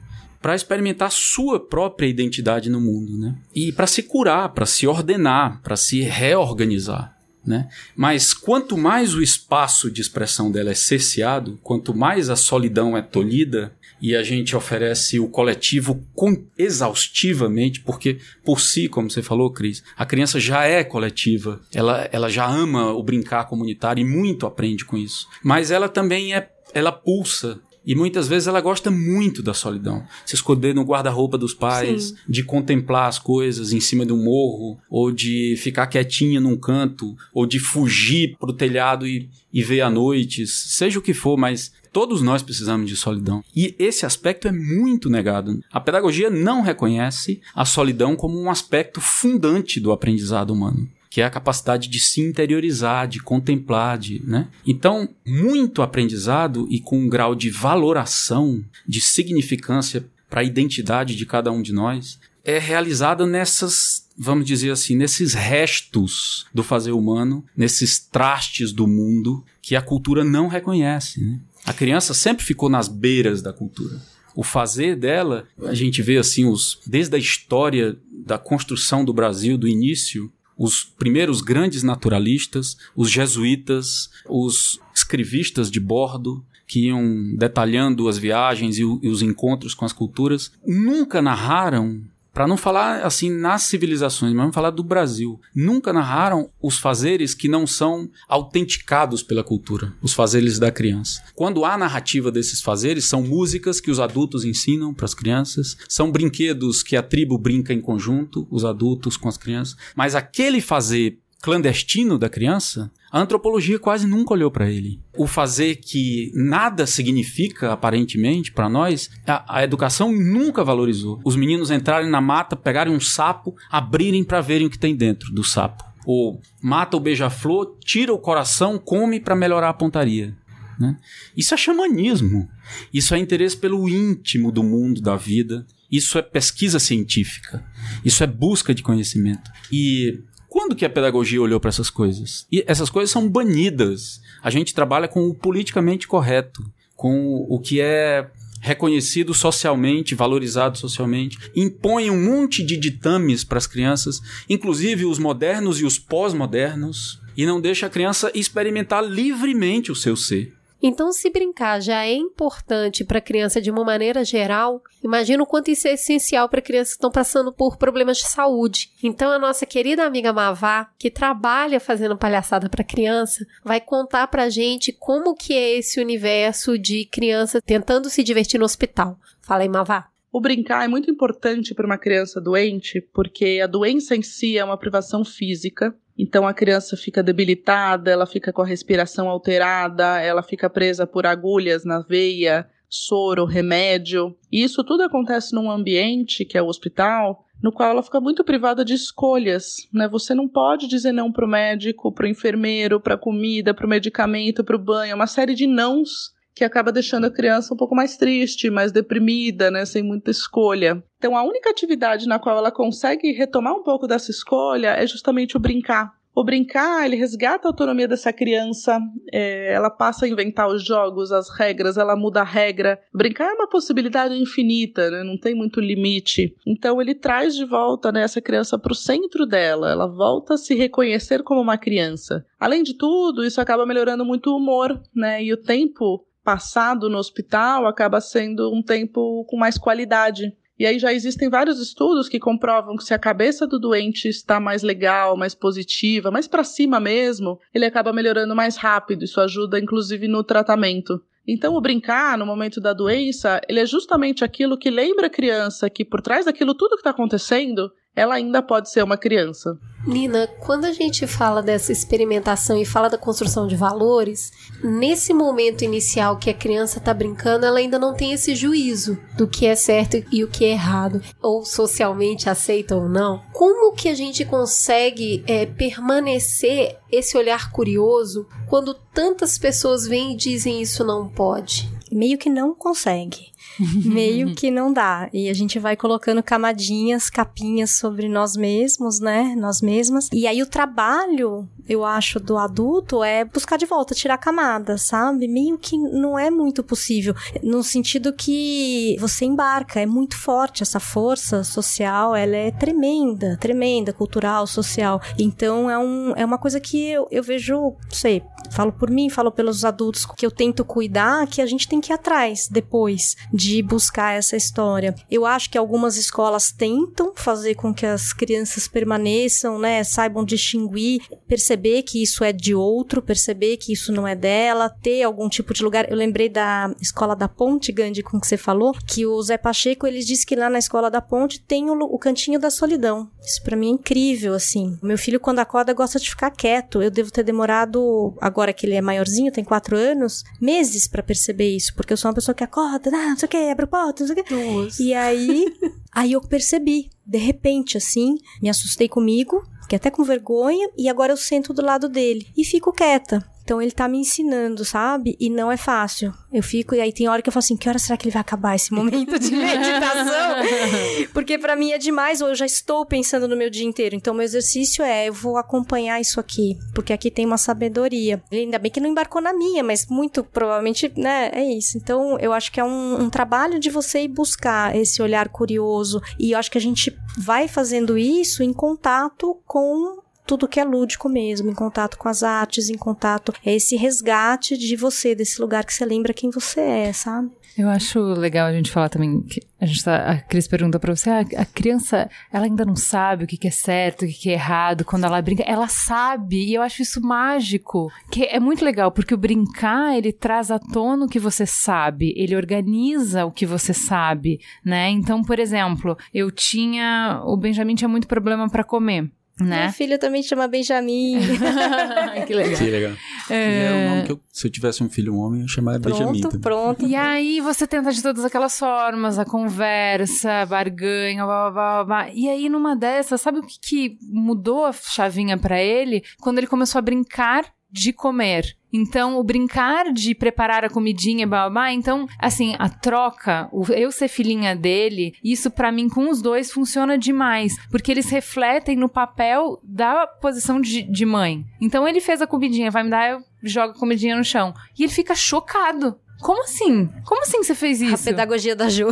para experimentar sua própria identidade no mundo, né? E para se curar, para se ordenar, para se reorganizar, né? Mas quanto mais o espaço de expressão dela é cerceado, quanto mais a solidão é tolhida e a gente oferece o coletivo exaustivamente, porque por si, como você falou, Cris, a criança já é coletiva, ela, ela já ama o brincar comunitário e muito aprende com isso. Mas ela também é ela pulsa e muitas vezes ela gosta muito da solidão. Se esconder no guarda-roupa dos pais, Sim. de contemplar as coisas em cima de um morro, ou de ficar quietinha num canto, ou de fugir pro telhado e, e ver a noite, seja o que for, mas todos nós precisamos de solidão. E esse aspecto é muito negado. A pedagogia não reconhece a solidão como um aspecto fundante do aprendizado humano que é a capacidade de se interiorizar, de contemplar, de, né? Então, muito aprendizado e com um grau de valoração, de significância para a identidade de cada um de nós, é realizada nessas, vamos dizer assim, nesses restos do fazer humano, nesses trastes do mundo que a cultura não reconhece, né? A criança sempre ficou nas beiras da cultura o fazer dela, a gente vê assim os desde a história da construção do Brasil do início os primeiros grandes naturalistas, os jesuítas, os escrivistas de bordo, que iam detalhando as viagens e, os encontros com as culturas, nunca narraram para não falar assim nas civilizações, mas vamos falar do Brasil. Nunca narraram os fazeres que não são autenticados pela cultura, os fazeres da criança. Quando há narrativa desses fazeres, são músicas que os adultos ensinam para as crianças, são brinquedos que a tribo brinca em conjunto, os adultos com as crianças, mas aquele fazer clandestino da criança, a antropologia quase nunca olhou para ele. O fazer que nada significa aparentemente para nós, a, a, educação nunca valorizou. Os meninos entrarem na mata, pegarem um sapo, abrirem para verem o que tem dentro do sapo. Ou mata o beija-flor, tira o coração, come para melhorar a pontaria. Né? Isso é xamanismo. Isso é interesse pelo íntimo do mundo, da vida. Isso é pesquisa científica. Isso é busca de conhecimento. E quando que a pedagogia olhou para essas coisas? E essas coisas são banidas. A gente trabalha com o politicamente correto, com o que é reconhecido socialmente, valorizado socialmente, impõe um monte de ditames para as crianças, inclusive os modernos e os pós-modernos, e não deixa a criança experimentar livremente o seu ser. Então, se brincar já é importante para a criança de uma maneira geral, imagina o quanto isso é essencial para crianças que estão passando por problemas de saúde. Então, a nossa querida amiga Mavá, que trabalha fazendo palhaçada para criança, vai contar para gente como que é esse universo de criança tentando se divertir no hospital. Fala aí, Mavá. O brincar é muito importante para uma criança doente, porque a doença em si é uma privação física então a criança fica debilitada, ela fica com a respiração alterada, ela fica presa por agulhas na veia, soro, remédio. E isso tudo acontece num ambiente, que é o hospital, no qual ela fica muito privada de escolhas, né? Você não pode dizer não para o médico, para o enfermeiro, para a comida, para o medicamento, para o banho, é uma série de nãos que acaba deixando a criança um pouco mais triste, mais deprimida, né, sem muita escolha. Então, a única atividade na qual ela consegue retomar um pouco dessa escolha é justamente o brincar. O brincar, ele resgata a autonomia dessa criança, é, ela passa a inventar os jogos, as regras, ela muda a regra. Brincar é uma possibilidade infinita, né? não tem muito limite. Então ele traz de volta né, essa criança para o centro dela, ela volta a se reconhecer como uma criança. Além de tudo, isso acaba melhorando muito o humor, né? E o tempo passado no hospital acaba sendo um tempo com mais qualidade. E aí já existem vários estudos que comprovam que se a cabeça do doente está mais legal, mais positiva, mais para cima mesmo, ele acaba melhorando mais rápido. Isso ajuda inclusive no tratamento. Então, o brincar no momento da doença, ele é justamente aquilo que lembra a criança que por trás daquilo tudo que está acontecendo, ela ainda pode ser uma criança. Nina, quando a gente fala dessa experimentação e fala da construção de valores, nesse momento inicial que a criança está brincando, ela ainda não tem esse juízo do que é certo e o que é errado, ou socialmente aceita ou não. Como que a gente consegue é, permanecer esse olhar curioso quando tantas pessoas vêm e dizem isso não pode? Meio que não consegue meio que não dá. E a gente vai colocando camadinhas, capinhas sobre nós mesmos, né? Nós mesmas. E aí o trabalho, eu acho, do adulto é buscar de volta, tirar camadas, sabe? Meio que não é muito possível. No sentido que você embarca, é muito forte essa força social, ela é tremenda, tremenda, cultural, social. Então é, um, é uma coisa que eu, eu vejo, não sei, falo por mim, falo pelos adultos que eu tento cuidar, que a gente tem que ir atrás depois de buscar essa história. Eu acho que algumas escolas tentam fazer com que as crianças permaneçam, né, saibam distinguir, perceber que isso é de outro, perceber que isso não é dela, ter algum tipo de lugar. Eu lembrei da escola da Ponte, Gandhi, com que você falou, que o Zé Pacheco, ele disse que lá na escola da Ponte tem o, o cantinho da solidão. Isso para mim é incrível, assim. Meu filho, quando acorda, gosta de ficar quieto. Eu devo ter demorado, agora que ele é maiorzinho, tem quatro anos, meses para perceber isso, porque eu sou uma pessoa que acorda, ah, sei o que, abre o porta, não sei o que. Nossa. E aí, aí eu percebi, de repente, assim, me assustei comigo, fiquei até com vergonha, e agora eu sento do lado dele e fico quieta. Então ele tá me ensinando, sabe? E não é fácil. Eu fico, e aí tem hora que eu falo assim: que hora será que ele vai acabar esse momento de meditação? Porque para mim é demais, ou eu já estou pensando no meu dia inteiro. Então, meu exercício é: eu vou acompanhar isso aqui, porque aqui tem uma sabedoria. Ainda bem que não embarcou na minha, mas muito provavelmente, né? É isso. Então, eu acho que é um, um trabalho de você ir buscar esse olhar curioso. E eu acho que a gente vai fazendo isso em contato com tudo que é lúdico mesmo, em contato com as artes, em contato. É esse resgate de você, desse lugar que você lembra quem você é, sabe? Eu acho legal a gente falar também que a gente tá, a Cris pergunta para você, ah, a criança, ela ainda não sabe o que, que é certo, o que, que é errado, quando ela brinca, ela sabe, e eu acho isso mágico, que é muito legal, porque o brincar, ele traz à tona o que você sabe, ele organiza o que você sabe, né? Então, por exemplo, eu tinha, o Benjamin tinha muito problema para comer. Né? Meu filho também chama Benjamin. que legal. Que legal. É... é o nome que eu, se eu tivesse um filho homem, eu chamaria pronto, Benjamin. Pronto, pronto. E aí você tenta de todas aquelas formas, a conversa, a barganha, blá, blá, blá, E aí numa dessas, sabe o que, que mudou a chavinha para ele? Quando ele começou a brincar de comer. Então, o brincar de preparar a comidinha, babá, então, assim, a troca, o eu ser filhinha dele, isso para mim com os dois funciona demais, porque eles refletem no papel da posição de, de mãe. Então, ele fez a comidinha, vai me dar, eu jogo a comidinha no chão. E ele fica chocado. Como assim? Como assim que você fez isso? A pedagogia da Ju.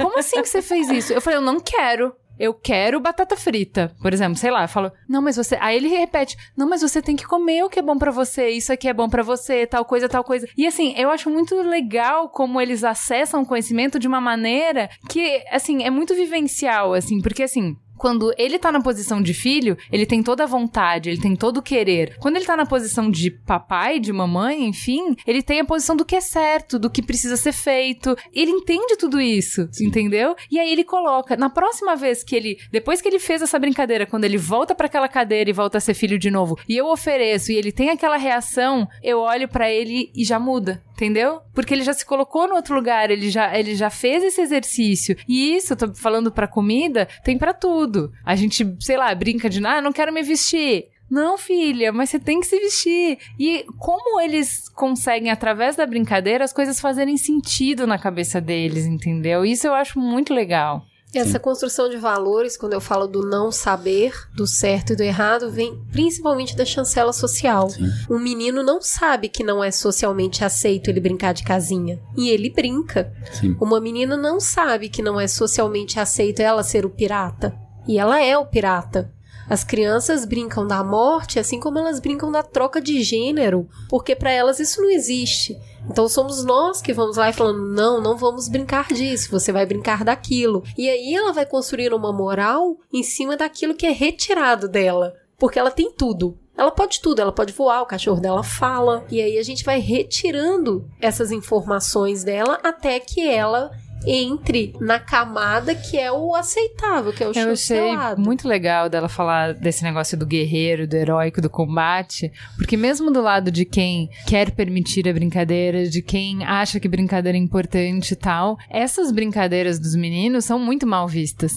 Como assim que você fez isso? Eu falei, eu não quero. Eu quero batata frita, por exemplo, sei lá, eu falo, não, mas você. Aí ele repete, não, mas você tem que comer o que é bom para você, isso aqui é bom para você, tal coisa, tal coisa. E assim, eu acho muito legal como eles acessam o conhecimento de uma maneira que, assim, é muito vivencial, assim, porque assim quando ele tá na posição de filho, ele tem toda a vontade, ele tem todo o querer. Quando ele tá na posição de papai, de mamãe, enfim, ele tem a posição do que é certo, do que precisa ser feito. Ele entende tudo isso, Sim. entendeu? E aí ele coloca, na próxima vez que ele, depois que ele fez essa brincadeira, quando ele volta para aquela cadeira e volta a ser filho de novo, e eu ofereço e ele tem aquela reação, eu olho para ele e já muda entendeu? Porque ele já se colocou no outro lugar, ele já, ele já fez esse exercício. E isso, eu tô falando pra comida, tem para tudo. A gente, sei lá, brinca de, ah, não quero me vestir. Não, filha, mas você tem que se vestir. E como eles conseguem, através da brincadeira, as coisas fazerem sentido na cabeça deles, entendeu? Isso eu acho muito legal. Essa Sim. construção de valores, quando eu falo do não saber, do certo e do errado, vem principalmente da chancela social. Sim. Um menino não sabe que não é socialmente aceito ele brincar de casinha. E ele brinca. Sim. Uma menina não sabe que não é socialmente aceito ela ser o pirata. E ela é o pirata. As crianças brincam da morte assim como elas brincam da troca de gênero, porque para elas isso não existe. Então somos nós que vamos lá e falando: não, não vamos brincar disso, você vai brincar daquilo. E aí ela vai construir uma moral em cima daquilo que é retirado dela. Porque ela tem tudo. Ela pode tudo, ela pode voar, o cachorro dela fala. E aí a gente vai retirando essas informações dela até que ela entre na camada que é o aceitável, que é o Eu achei muito legal dela falar desse negócio do guerreiro, do heróico, do combate, porque mesmo do lado de quem quer permitir a brincadeira, de quem acha que brincadeira é importante e tal, essas brincadeiras dos meninos são muito mal vistas.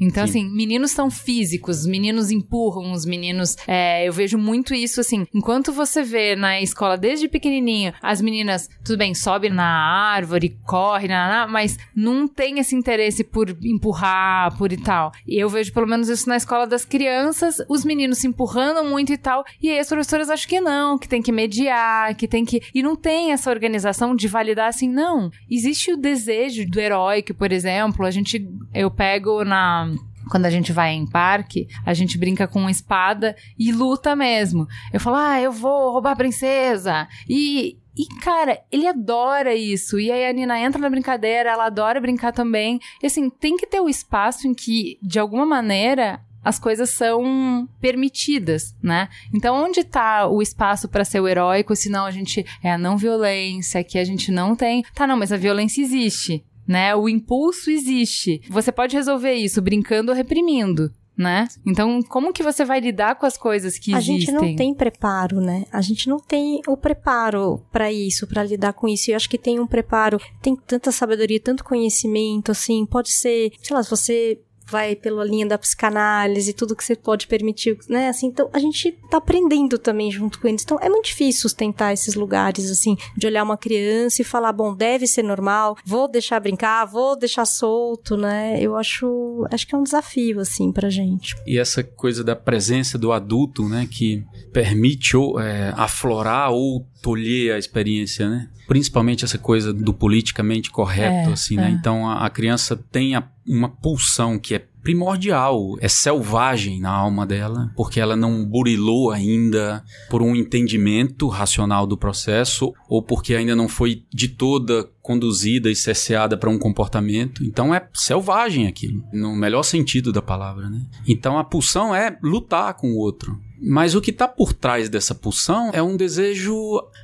Então, Sim. assim, meninos são físicos, meninos empurram os meninos. É, eu vejo muito isso, assim, enquanto você vê na escola desde pequenininho, as meninas, tudo bem, sobe na árvore, corre, mas não tem esse interesse por empurrar, por e tal. E eu vejo pelo menos isso na escola das crianças, os meninos se empurrando muito e tal, e aí as professoras acham que não, que tem que mediar, que tem que. E não tem essa organização de validar assim, não. Existe o desejo do heróico, por exemplo, a gente. Eu pego na quando a gente vai em parque, a gente brinca com espada e luta mesmo. Eu falo, ah, eu vou roubar a princesa. E, e, cara, ele adora isso. E aí a Nina entra na brincadeira, ela adora brincar também. E assim, tem que ter o espaço em que, de alguma maneira, as coisas são permitidas, né? Então, onde tá o espaço para ser o heróico, se não a gente é a não violência, que a gente não tem. Tá, não, mas a violência existe né? O impulso existe. Você pode resolver isso brincando ou reprimindo. Né? Então, como que você vai lidar com as coisas que a existem? A gente não tem preparo, né? A gente não tem o preparo para isso, para lidar com isso. E eu acho que tem um preparo, tem tanta sabedoria, tanto conhecimento, assim, pode ser, sei lá, se você vai pela linha da psicanálise, tudo que você pode permitir, né? Assim, então a gente tá aprendendo também junto com eles. Então é muito difícil sustentar esses lugares, assim, de olhar uma criança e falar, bom, deve ser normal, vou deixar brincar, vou deixar solto, né? Eu acho, acho que é um desafio, assim, pra gente. E essa coisa da presença do adulto, né, que permite ou, é, aflorar ou tolher a experiência, né? Principalmente essa coisa do politicamente correto, é, assim, né? é. né? Então a, a criança tem a, uma pulsão que é primordial, é selvagem na alma dela, porque ela não burilou ainda por um entendimento racional do processo ou porque ainda não foi de toda conduzida e cerceada para um comportamento. Então é selvagem aquilo, no melhor sentido da palavra, né? Então a pulsão é lutar com o outro. Mas o que está por trás dessa pulsão é um desejo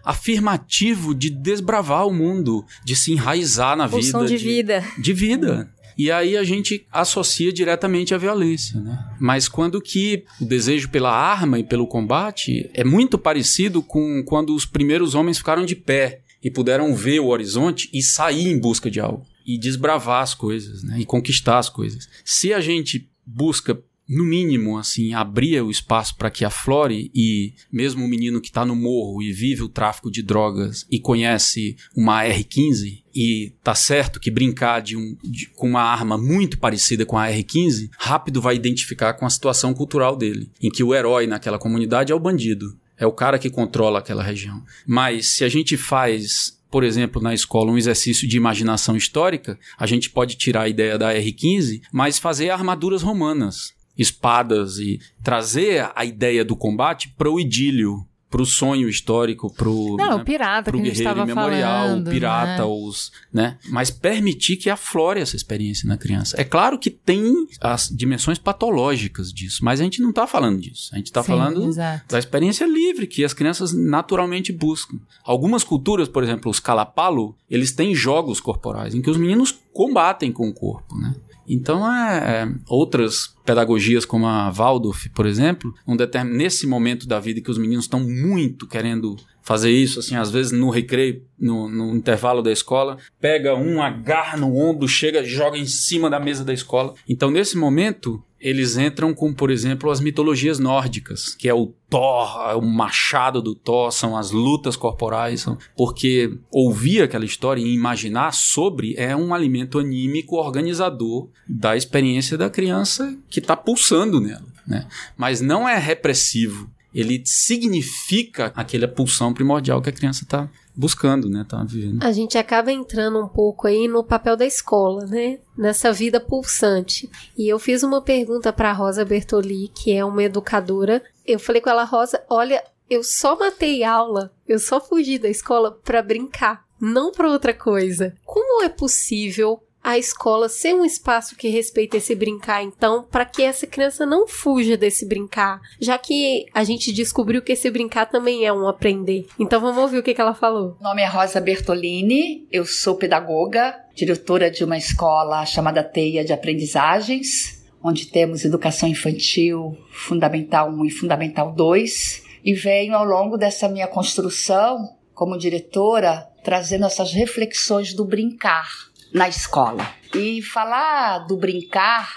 afirmativo de desbravar o mundo, de se enraizar na pulsão vida. de, de vida. De vida. E aí a gente associa diretamente à violência, né? Mas quando que o desejo pela arma e pelo combate é muito parecido com quando os primeiros homens ficaram de pé e puderam ver o horizonte e sair em busca de algo e desbravar as coisas, né? E conquistar as coisas. Se a gente busca no mínimo, assim, abrir o espaço para que aflore e mesmo o menino que está no morro e vive o tráfico de drogas e conhece uma R15 e tá certo que brincar de um, de, com uma arma muito parecida com a R15 rápido vai identificar com a situação cultural dele, em que o herói naquela comunidade é o bandido, é o cara que controla aquela região. Mas se a gente faz por exemplo, na escola um exercício de imaginação histórica, a gente pode tirar a ideia da R15, mas fazer armaduras romanas, espadas e trazer a ideia do combate para o idílio, pro sonho histórico, pro, Não, né, o pirata pro que guerreiro tava imemorial, falando, o pirata, né? os, né? Mas permitir que aflore essa experiência na criança. É claro que tem as dimensões patológicas disso, mas a gente não tá falando disso. A gente tá Sim, falando exato. da experiência livre que as crianças naturalmente buscam. Algumas culturas, por exemplo, os calapalo, eles têm jogos corporais em que os meninos combatem com o corpo, né? Então, é, é, outras pedagogias, como a Waldorf, por exemplo, um determin- nesse momento da vida que os meninos estão muito querendo fazer isso, assim, às vezes no recreio, no, no intervalo da escola, pega um, agarra no ombro, chega, joga em cima da mesa da escola. Então, nesse momento, eles entram com, por exemplo, as mitologias nórdicas, que é o Thor, é o machado do Thor, são as lutas corporais, são- porque ouvir aquela história e imaginar sobre é um alimento anímico organizador da experiência da criança que está pulsando nela, né? Mas não é repressivo. Ele significa aquela pulsão primordial que a criança está buscando, né? Tá vivendo. A gente acaba entrando um pouco aí no papel da escola, né? Nessa vida pulsante. E eu fiz uma pergunta para Rosa Bertoli, que é uma educadora. Eu falei com ela, Rosa, olha, eu só matei aula, eu só fugi da escola para brincar, não para outra coisa. Como é possível a escola ser um espaço que respeita esse brincar, então, para que essa criança não fuja desse brincar, já que a gente descobriu que esse brincar também é um aprender. Então vamos ouvir o que, que ela falou. Meu nome é Rosa Bertolini, eu sou pedagoga, diretora de uma escola chamada Teia de Aprendizagens, onde temos educação infantil Fundamental 1 e Fundamental 2, e venho ao longo dessa minha construção como diretora trazendo essas reflexões do brincar na escola. E falar do brincar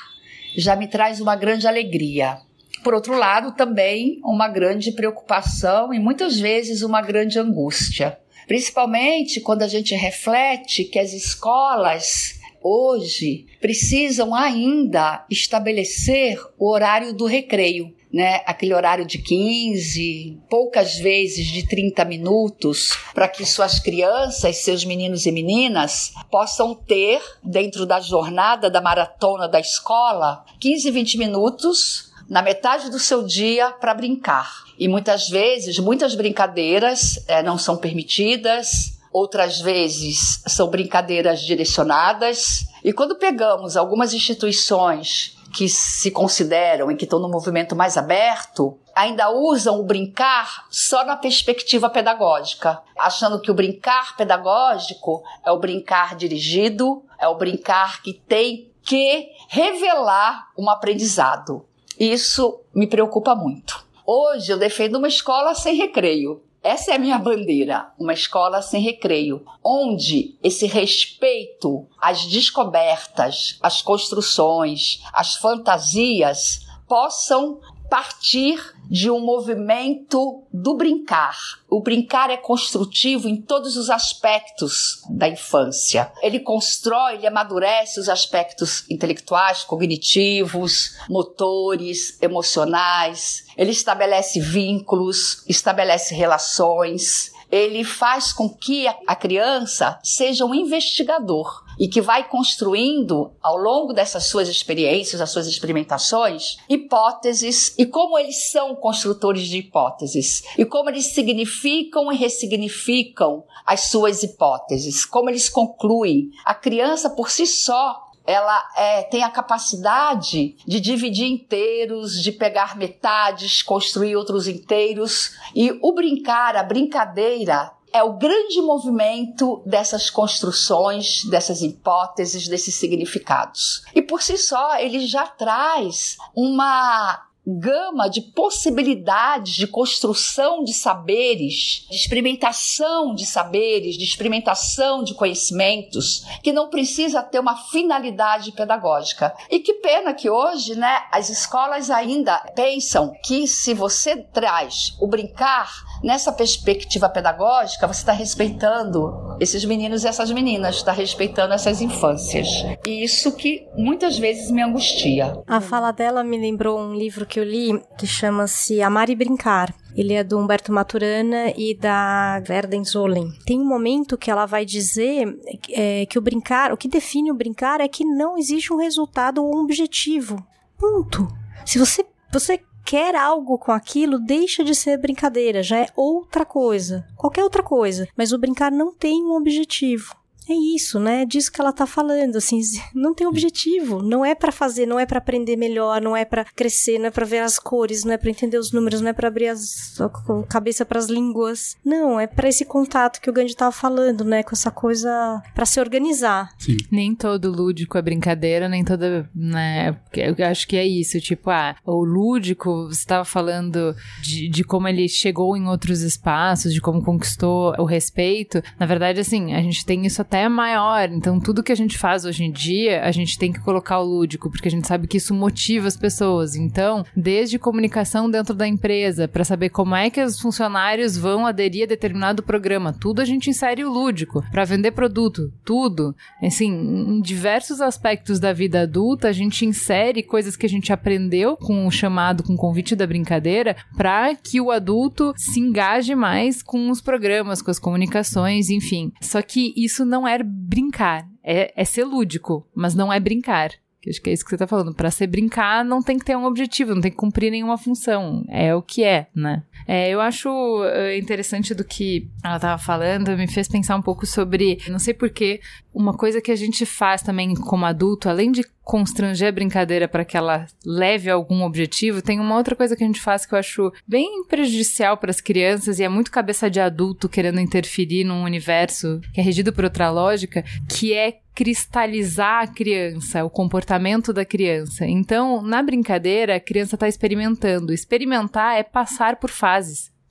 já me traz uma grande alegria. Por outro lado, também uma grande preocupação e muitas vezes uma grande angústia. Principalmente quando a gente reflete que as escolas hoje precisam ainda estabelecer o horário do recreio. Né, aquele horário de 15, poucas vezes de 30 minutos, para que suas crianças, seus meninos e meninas, possam ter, dentro da jornada da maratona da escola, 15, 20 minutos na metade do seu dia para brincar. E muitas vezes, muitas brincadeiras eh, não são permitidas, outras vezes são brincadeiras direcionadas. E quando pegamos algumas instituições que se consideram e que estão no movimento mais aberto, ainda usam o brincar só na perspectiva pedagógica, achando que o brincar pedagógico é o brincar dirigido, é o brincar que tem que revelar um aprendizado. Isso me preocupa muito. Hoje eu defendo uma escola sem recreio. Essa é a minha bandeira, uma escola sem recreio, onde esse respeito às descobertas, às construções, às fantasias possam partir de um movimento do brincar. O brincar é construtivo em todos os aspectos da infância. Ele constrói, ele amadurece os aspectos intelectuais, cognitivos, motores, emocionais. Ele estabelece vínculos, estabelece relações. Ele faz com que a criança seja um investigador e que vai construindo ao longo dessas suas experiências, das suas experimentações, hipóteses e como eles são construtores de hipóteses e como eles significam e ressignificam as suas hipóteses, como eles concluem. A criança por si só ela é, tem a capacidade de dividir inteiros, de pegar metades, construir outros inteiros. E o brincar, a brincadeira, é o grande movimento dessas construções, dessas hipóteses, desses significados. E por si só, ele já traz uma gama de possibilidades de construção de saberes, de experimentação de saberes, de experimentação de conhecimentos, que não precisa ter uma finalidade pedagógica. E que pena que hoje, né, as escolas ainda pensam que se você traz o brincar nessa perspectiva pedagógica, você está respeitando esses meninos e essas meninas, está respeitando essas infâncias. E isso que muitas vezes me angustia. A fala dela me lembrou um livro que eu li que chama-se Amar e Brincar. Ele é do Humberto Maturana e da Verden Zolen. Tem um momento que ela vai dizer é, que o brincar, o que define o brincar é que não existe um resultado ou um objetivo. Ponto. Se você, você quer algo com aquilo, deixa de ser brincadeira, já é outra coisa. Qualquer outra coisa. Mas o brincar não tem um objetivo. É isso, né? É disso que ela tá falando, assim, não tem objetivo, não é para fazer, não é para aprender melhor, não é para crescer, não é para ver as cores, não é para entender os números, não é para abrir as, a cabeça para as línguas. Não, é para esse contato que o Gandhi tava falando, né, com essa coisa para se organizar. Sim. Nem todo lúdico é brincadeira, nem toda, né, eu acho que é isso, tipo, ah, o lúdico, você tava falando de, de como ele chegou em outros espaços, de como conquistou o respeito. Na verdade, assim, a gente tem isso até até maior. Então, tudo que a gente faz hoje em dia, a gente tem que colocar o lúdico, porque a gente sabe que isso motiva as pessoas. Então, desde comunicação dentro da empresa, para saber como é que os funcionários vão aderir a determinado programa, tudo a gente insere o lúdico. Para vender produto, tudo. Assim, em diversos aspectos da vida adulta, a gente insere coisas que a gente aprendeu com o chamado, com o convite da brincadeira, para que o adulto se engaje mais com os programas, com as comunicações, enfim. Só que isso não não é brincar, é, é ser lúdico, mas não é brincar. Que acho que é isso que você tá falando. Para ser brincar, não tem que ter um objetivo, não tem que cumprir nenhuma função. É o que é, né? É, eu acho uh, interessante do que ela tava falando, me fez pensar um pouco sobre, não sei porquê, uma coisa que a gente faz também como adulto, além de constranger a brincadeira para que ela leve algum objetivo, tem uma outra coisa que a gente faz que eu acho bem prejudicial para as crianças e é muito cabeça de adulto querendo interferir num universo que é regido por outra lógica, que é cristalizar a criança, o comportamento da criança. Então, na brincadeira, a criança está experimentando. Experimentar é passar por.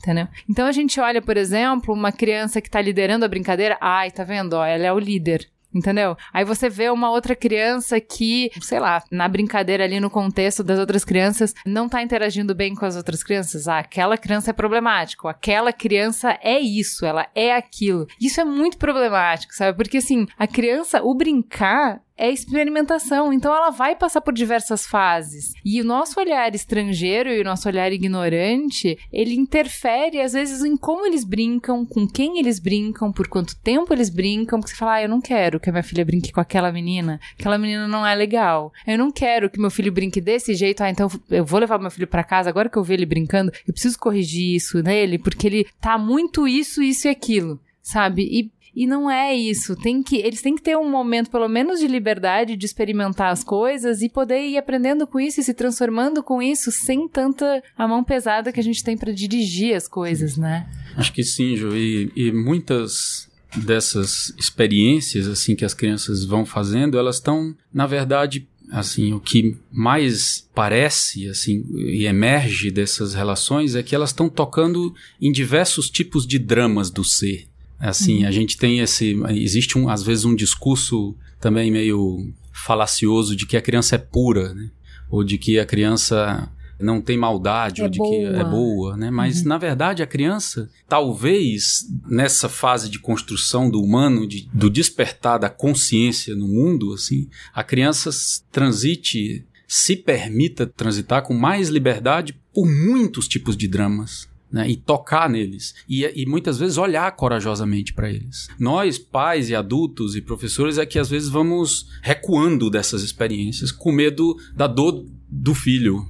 Entendeu? Então a gente olha, por exemplo, uma criança que está liderando a brincadeira, ai, tá vendo? Ó, ela é o líder entendeu? Aí você vê uma outra criança que, sei lá, na brincadeira ali no contexto das outras crianças, não tá interagindo bem com as outras crianças. Ah, aquela criança é problemática, aquela criança é isso, ela é aquilo. Isso é muito problemático, sabe? Porque assim, a criança, o brincar é experimentação, então ela vai passar por diversas fases. E o nosso olhar estrangeiro e o nosso olhar ignorante, ele interfere às vezes em como eles brincam, com quem eles brincam, por quanto tempo eles brincam, porque você fala, ah, eu não quero que a minha filha brinque com aquela menina, aquela menina não é legal. Eu não quero que meu filho brinque desse jeito, ah, então eu vou levar meu filho para casa, agora que eu ver ele brincando, eu preciso corrigir isso nele, porque ele tá muito isso, isso e aquilo sabe? E e não é isso. Tem que, eles têm que ter um momento, pelo menos, de liberdade de experimentar as coisas e poder ir aprendendo com isso e se transformando com isso sem tanta a mão pesada que a gente tem para dirigir as coisas, né? Acho que sim, Ju. E, e muitas dessas experiências assim que as crianças vão fazendo, elas estão, na verdade, assim, o que mais parece, assim, e emerge dessas relações é que elas estão tocando em diversos tipos de dramas do ser. Assim, uhum. a gente tem esse. Existe, um, às vezes, um discurso também meio falacioso de que a criança é pura, né? Ou de que a criança não tem maldade, é ou de boa. que é boa, né? Mas, uhum. na verdade, a criança, talvez, nessa fase de construção do humano, de, do despertar da consciência no mundo, assim, a criança transite, se permita transitar com mais liberdade por muitos tipos de dramas né, e tocar neles e, e muitas vezes olhar corajosamente para eles. Nós, pais e adultos e professores, é que às vezes vamos recuando dessas experiências com medo da dor do filho,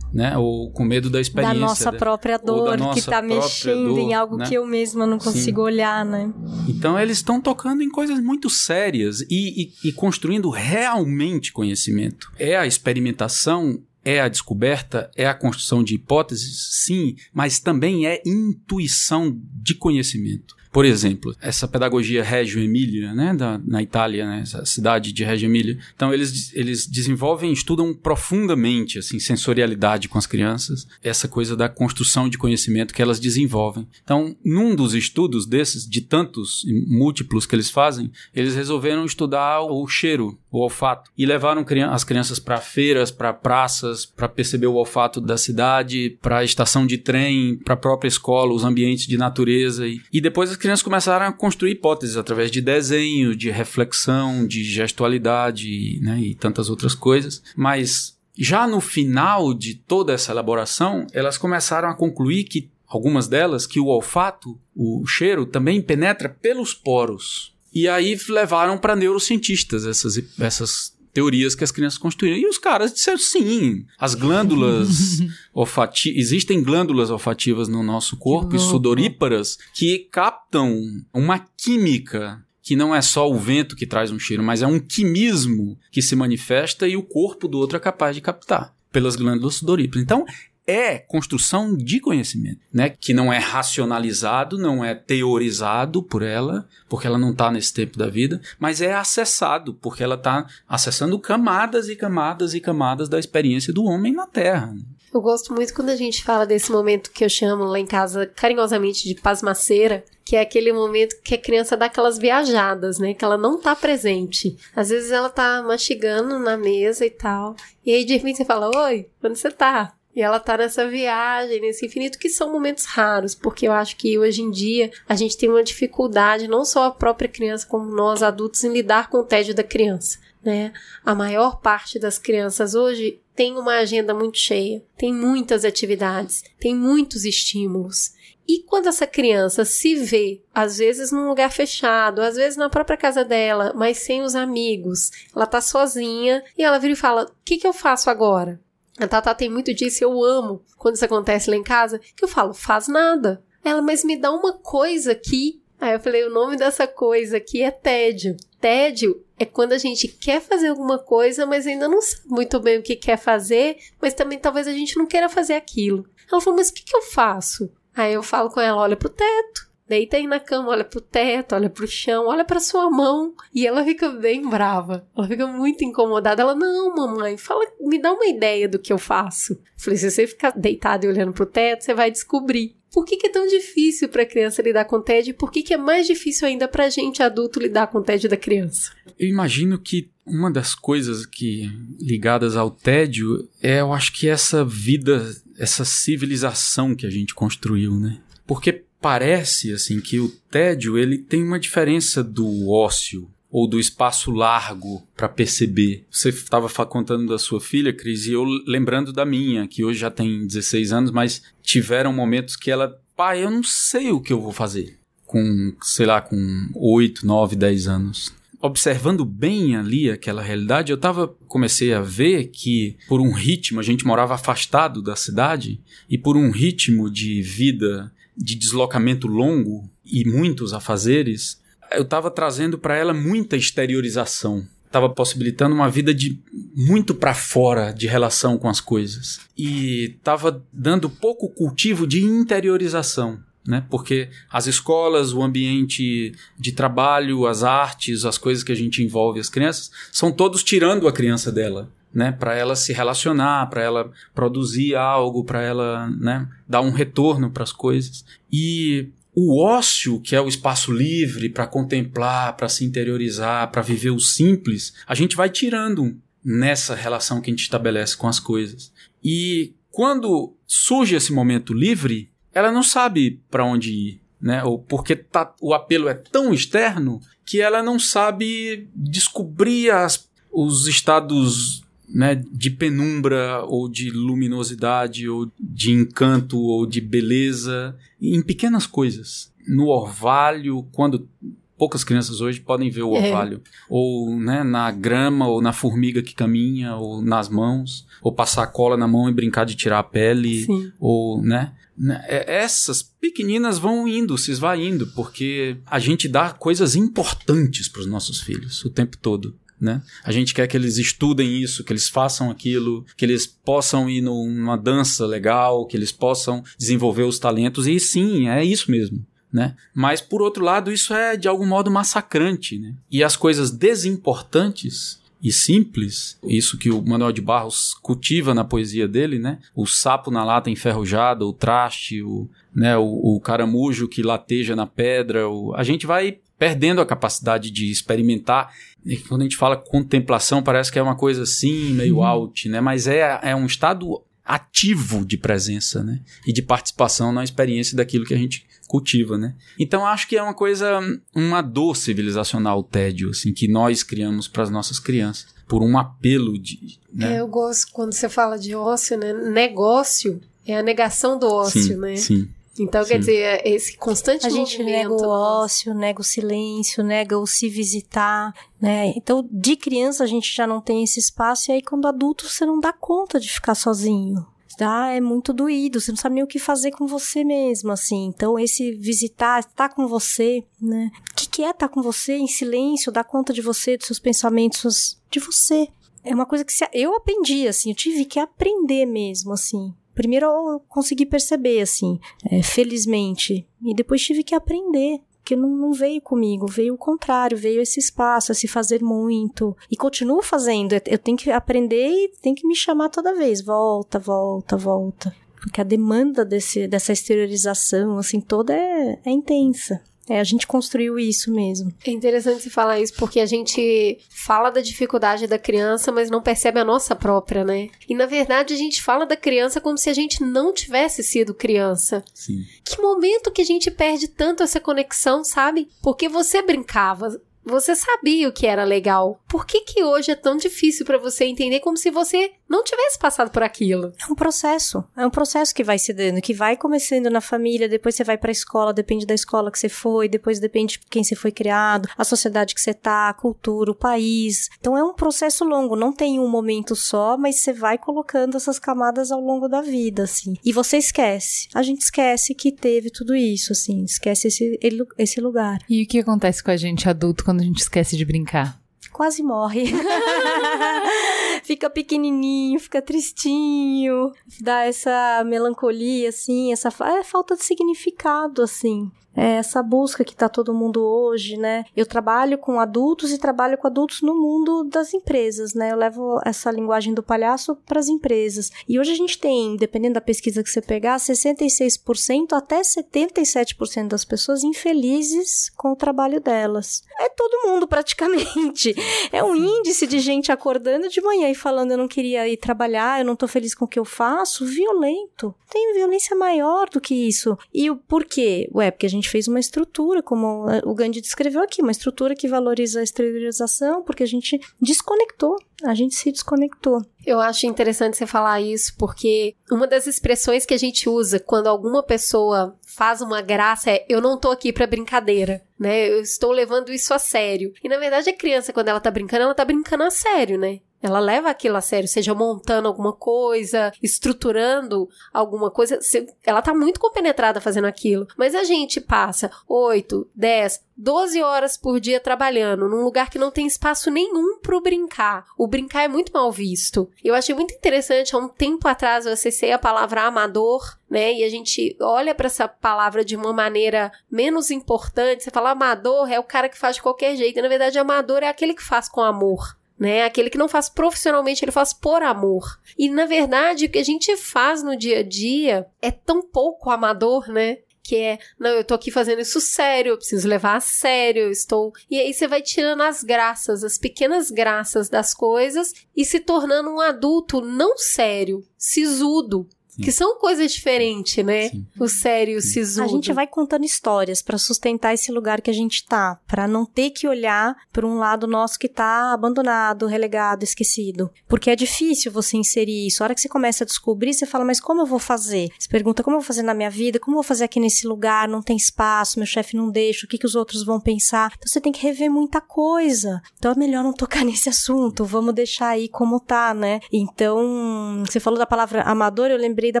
né? Ou com medo da experiência. Da nossa própria dor, nossa que está mexendo dor, em algo né? que eu mesma não consigo Sim. olhar, né? Então eles estão tocando em coisas muito sérias e, e, e construindo realmente conhecimento. É a experimentação é a descoberta, é a construção de hipóteses, sim, mas também é intuição de conhecimento. Por exemplo, essa pedagogia Reggio Emília, né, da, na Itália, né, essa cidade de Reggio Emília. Então eles, eles desenvolvem, estudam profundamente assim sensorialidade com as crianças, essa coisa da construção de conhecimento que elas desenvolvem. Então, num dos estudos desses, de tantos múltiplos que eles fazem, eles resolveram estudar o cheiro, o olfato. E levaram as crianças para feiras, para praças, para perceber o olfato da cidade, para a estação de trem, para a própria escola, os ambientes de natureza. E, depois as crianças começaram a construir hipóteses através de desenho, de reflexão, de gestualidade né, e tantas outras coisas. Mas já no final de toda essa elaboração, elas começaram a concluir que algumas delas que o olfato, o cheiro também penetra pelos poros. E aí levaram para neurocientistas essas, essas teorias que as crianças construíram. E os caras disseram sim, as glândulas olfativas, existem glândulas olfativas no nosso corpo, sudoríparas, que captam uma química que não é só o vento que traz um cheiro, mas é um quimismo que se manifesta e o corpo do outro é capaz de captar pelas glândulas sudoríparas. Então, é construção de conhecimento, né? Que não é racionalizado, não é teorizado por ela, porque ela não está nesse tempo da vida, mas é acessado, porque ela está acessando camadas e camadas e camadas da experiência do homem na Terra. Eu gosto muito quando a gente fala desse momento que eu chamo lá em casa carinhosamente de pasmaceira, que é aquele momento que a criança dá aquelas viajadas, né? Que ela não tá presente. Às vezes ela tá mastigando na mesa e tal. E aí de repente você fala: Oi, onde você tá? E ela tá nessa viagem, nesse infinito, que são momentos raros, porque eu acho que hoje em dia a gente tem uma dificuldade, não só a própria criança, como nós adultos, em lidar com o tédio da criança. Né? A maior parte das crianças hoje tem uma agenda muito cheia, tem muitas atividades, tem muitos estímulos. E quando essa criança se vê, às vezes num lugar fechado, às vezes na própria casa dela, mas sem os amigos, ela tá sozinha e ela vira e fala: O que, que eu faço agora? A Tata tem muito disso, eu amo quando isso acontece lá em casa, que eu falo, faz nada. Ela, mas me dá uma coisa aqui. Aí eu falei, o nome dessa coisa aqui é tédio. Tédio é quando a gente quer fazer alguma coisa, mas ainda não sabe muito bem o que quer fazer, mas também talvez a gente não queira fazer aquilo. Ela falou, mas o que, que eu faço? Aí eu falo com ela, olha pro teto. Deita aí na cama, olha pro teto, olha pro chão, olha pra sua mão. E ela fica bem brava. Ela fica muito incomodada. Ela, não, mamãe, fala, me dá uma ideia do que eu faço. Eu falei, se você ficar deitada e olhando pro teto, você vai descobrir. Por que, que é tão difícil para a criança lidar com tédio e por que, que é mais difícil ainda para a gente adulto lidar com o tédio da criança? Eu imagino que uma das coisas que ligadas ao tédio é, eu acho que essa vida, essa civilização que a gente construiu, né? Porque parece assim que o tédio ele tem uma diferença do ócio ou do espaço largo para perceber. Você estava contando da sua filha, Cris, e eu lembrando da minha, que hoje já tem 16 anos, mas tiveram momentos que ela, pai, eu não sei o que eu vou fazer com, sei lá, com 8, 9, 10 anos. Observando bem ali aquela realidade, eu tava, comecei a ver que por um ritmo, a gente morava afastado da cidade, e por um ritmo de vida de deslocamento longo e muitos afazeres, eu estava trazendo para ela muita exteriorização. Estava possibilitando uma vida de muito para fora de relação com as coisas. E estava dando pouco cultivo de interiorização. Né? Porque as escolas, o ambiente de trabalho, as artes, as coisas que a gente envolve as crianças, são todos tirando a criança dela né, para ela se relacionar, para ela produzir algo, para ela, né, dar um retorno para as coisas. E o ócio, que é o espaço livre para contemplar, para se interiorizar, para viver o simples, a gente vai tirando nessa relação que a gente estabelece com as coisas. E quando surge esse momento livre, ela não sabe para onde ir, né? Ou porque tá, o apelo é tão externo que ela não sabe descobrir as, os estados né, de penumbra ou de luminosidade ou de encanto ou de beleza em pequenas coisas. No orvalho, quando poucas crianças hoje podem ver o é. orvalho, é. ou né, na grama, ou na formiga que caminha, ou nas mãos, ou passar cola na mão e brincar de tirar a pele, Sim. ou né, né é, essas pequeninas vão indo, se esvaindo, porque a gente dá coisas importantes para os nossos filhos o tempo todo. Né? A gente quer que eles estudem isso, que eles façam aquilo, que eles possam ir numa dança legal, que eles possam desenvolver os talentos, e sim, é isso mesmo. Né? Mas, por outro lado, isso é de algum modo massacrante. Né? E as coisas desimportantes e simples, isso que o Manuel de Barros cultiva na poesia dele, né? O sapo na lata enferrujada, o traste, o, né, o, o caramujo que lateja na pedra, o... a gente vai perdendo a capacidade de experimentar. E quando a gente fala contemplação, parece que é uma coisa assim, meio Uhum. out, né? Mas é, é um estado ativo de presença, né? E de participação na experiência daquilo que a gente cultiva, né? Então acho que é uma coisa, uma dor civilizacional, o tédio, assim, que nós criamos para as nossas crianças, por um apelo de, né? É, eu gosto quando você fala de ócio, né? Negócio é a negação do ócio, sim, né? sim. Então, quer Sim. dizer, é esse constante A gente nega movimento o nosso. ócio, nega o silêncio, nega o se visitar, né? Então, de criança a gente já não tem esse espaço, e aí quando adulto você não dá conta de ficar sozinho. Tá? É muito doído, você não sabe nem o que fazer com você mesmo, assim. Então, esse visitar, estar com você, né? O que, que é estar com você em silêncio, dar conta de você, dos seus pensamentos, de você. É uma coisa que se- eu aprendi, assim, eu tive que aprender mesmo, assim. Primeiro eu consegui perceber, assim, é, felizmente. E depois tive que aprender. Que não, não veio comigo, veio o contrário, veio esse espaço, esse fazer muito. E continuo fazendo. Eu- Eu tenho que aprender e tem que me chamar toda vez. Volta, volta, volta. Porque a demanda desse, dessa exteriorização, assim, toda é, é intensa. É, a gente construiu isso mesmo. É interessante você falar isso porque a gente fala da dificuldade da criança, mas não percebe a nossa própria, né? E na verdade a gente fala da criança como se a gente não tivesse sido criança. Sim. Que momento que a gente perde tanto essa conexão, sabe? Porque você brincava, você sabia o que era legal. Por que que hoje é tão difícil pra você entender como se você não tivesse passado por aquilo? É um processo. É um processo que vai se dando, que vai começando na família, depois você vai pra escola, depende da escola que você foi, depois depende de quem você foi criado, a sociedade que você tá, a cultura, o país. Então é um processo longo, não tem um momento só, mas você vai colocando essas camadas ao longo da vida, assim. E você esquece. A gente esquece que teve tudo isso, assim, esquece esse, esse lugar. E o que acontece com a gente adulto quando a gente esquece de brincar? Quase morre. fica pequenininho, fica tristinho, dá essa melancolia, assim, essa é falta de significado, assim. É essa busca que tá todo mundo hoje, né? Eu trabalho com adultos e trabalho com adultos no mundo das empresas, né? Eu levo essa linguagem do palhaço para as empresas. E hoje a gente tem, dependendo da pesquisa que você pegar, 66% até 77% das pessoas infelizes com o trabalho delas. É todo mundo praticamente. É um índice de gente acordando de manhã e falando eu não queria ir trabalhar, eu não tô feliz com o que eu faço, violento. Tem violência maior do que isso. E o porquê? Ué, porque a gente fez uma estrutura, como o Gandhi descreveu aqui, uma estrutura que valoriza a exteriorização, porque a gente desconectou, a gente se desconectou. Eu acho interessante você falar isso, porque uma das expressões que a gente usa quando alguma pessoa faz uma graça é eu não tô aqui pra brincadeira, né? Eu estou levando isso a sério. E na verdade a criança, quando ela tá brincando, ela tá brincando a sério, né? Ela leva aquilo a sério, seja montando alguma coisa, estruturando alguma coisa. Ela tá muito compenetrada fazendo aquilo. Mas a gente passa 8, 10, 12 horas por dia trabalhando num lugar que não tem espaço nenhum pro brincar. O brincar é muito mal visto. Eu achei muito interessante, há um tempo atrás eu acessei a palavra amador, né? E a gente olha pra essa palavra de uma maneira menos importante. Você fala amador é o cara que faz de qualquer jeito. E, na verdade, amador é aquele que faz com amor né? Aquele que não faz profissionalmente, ele faz por amor. E na verdade, o que a gente faz no dia a dia é tão pouco amador, né? Que é, não, eu tô aqui fazendo isso sério, eu preciso levar a sério, eu estou. E aí você vai tirando as graças, as pequenas graças das coisas e se tornando um adulto não sério, sisudo. Que são coisas diferentes, né? O sério e o sisudo. A gente vai contando histórias pra sustentar esse lugar que a gente tá, Pra não ter que olhar para um lado nosso que tá abandonado, relegado, esquecido. Porque é difícil você inserir isso. A hora que você começa a descobrir, você fala, mas como eu vou fazer? Você pergunta, como eu vou fazer na minha vida? Como eu vou fazer aqui nesse lugar? Não tem espaço, meu chefe não deixa, o que, que os outros vão pensar? Então você tem que rever muita coisa. Então é melhor não tocar nesse assunto, vamos deixar aí como tá, né? Então, você falou da palavra amador, eu lembrei da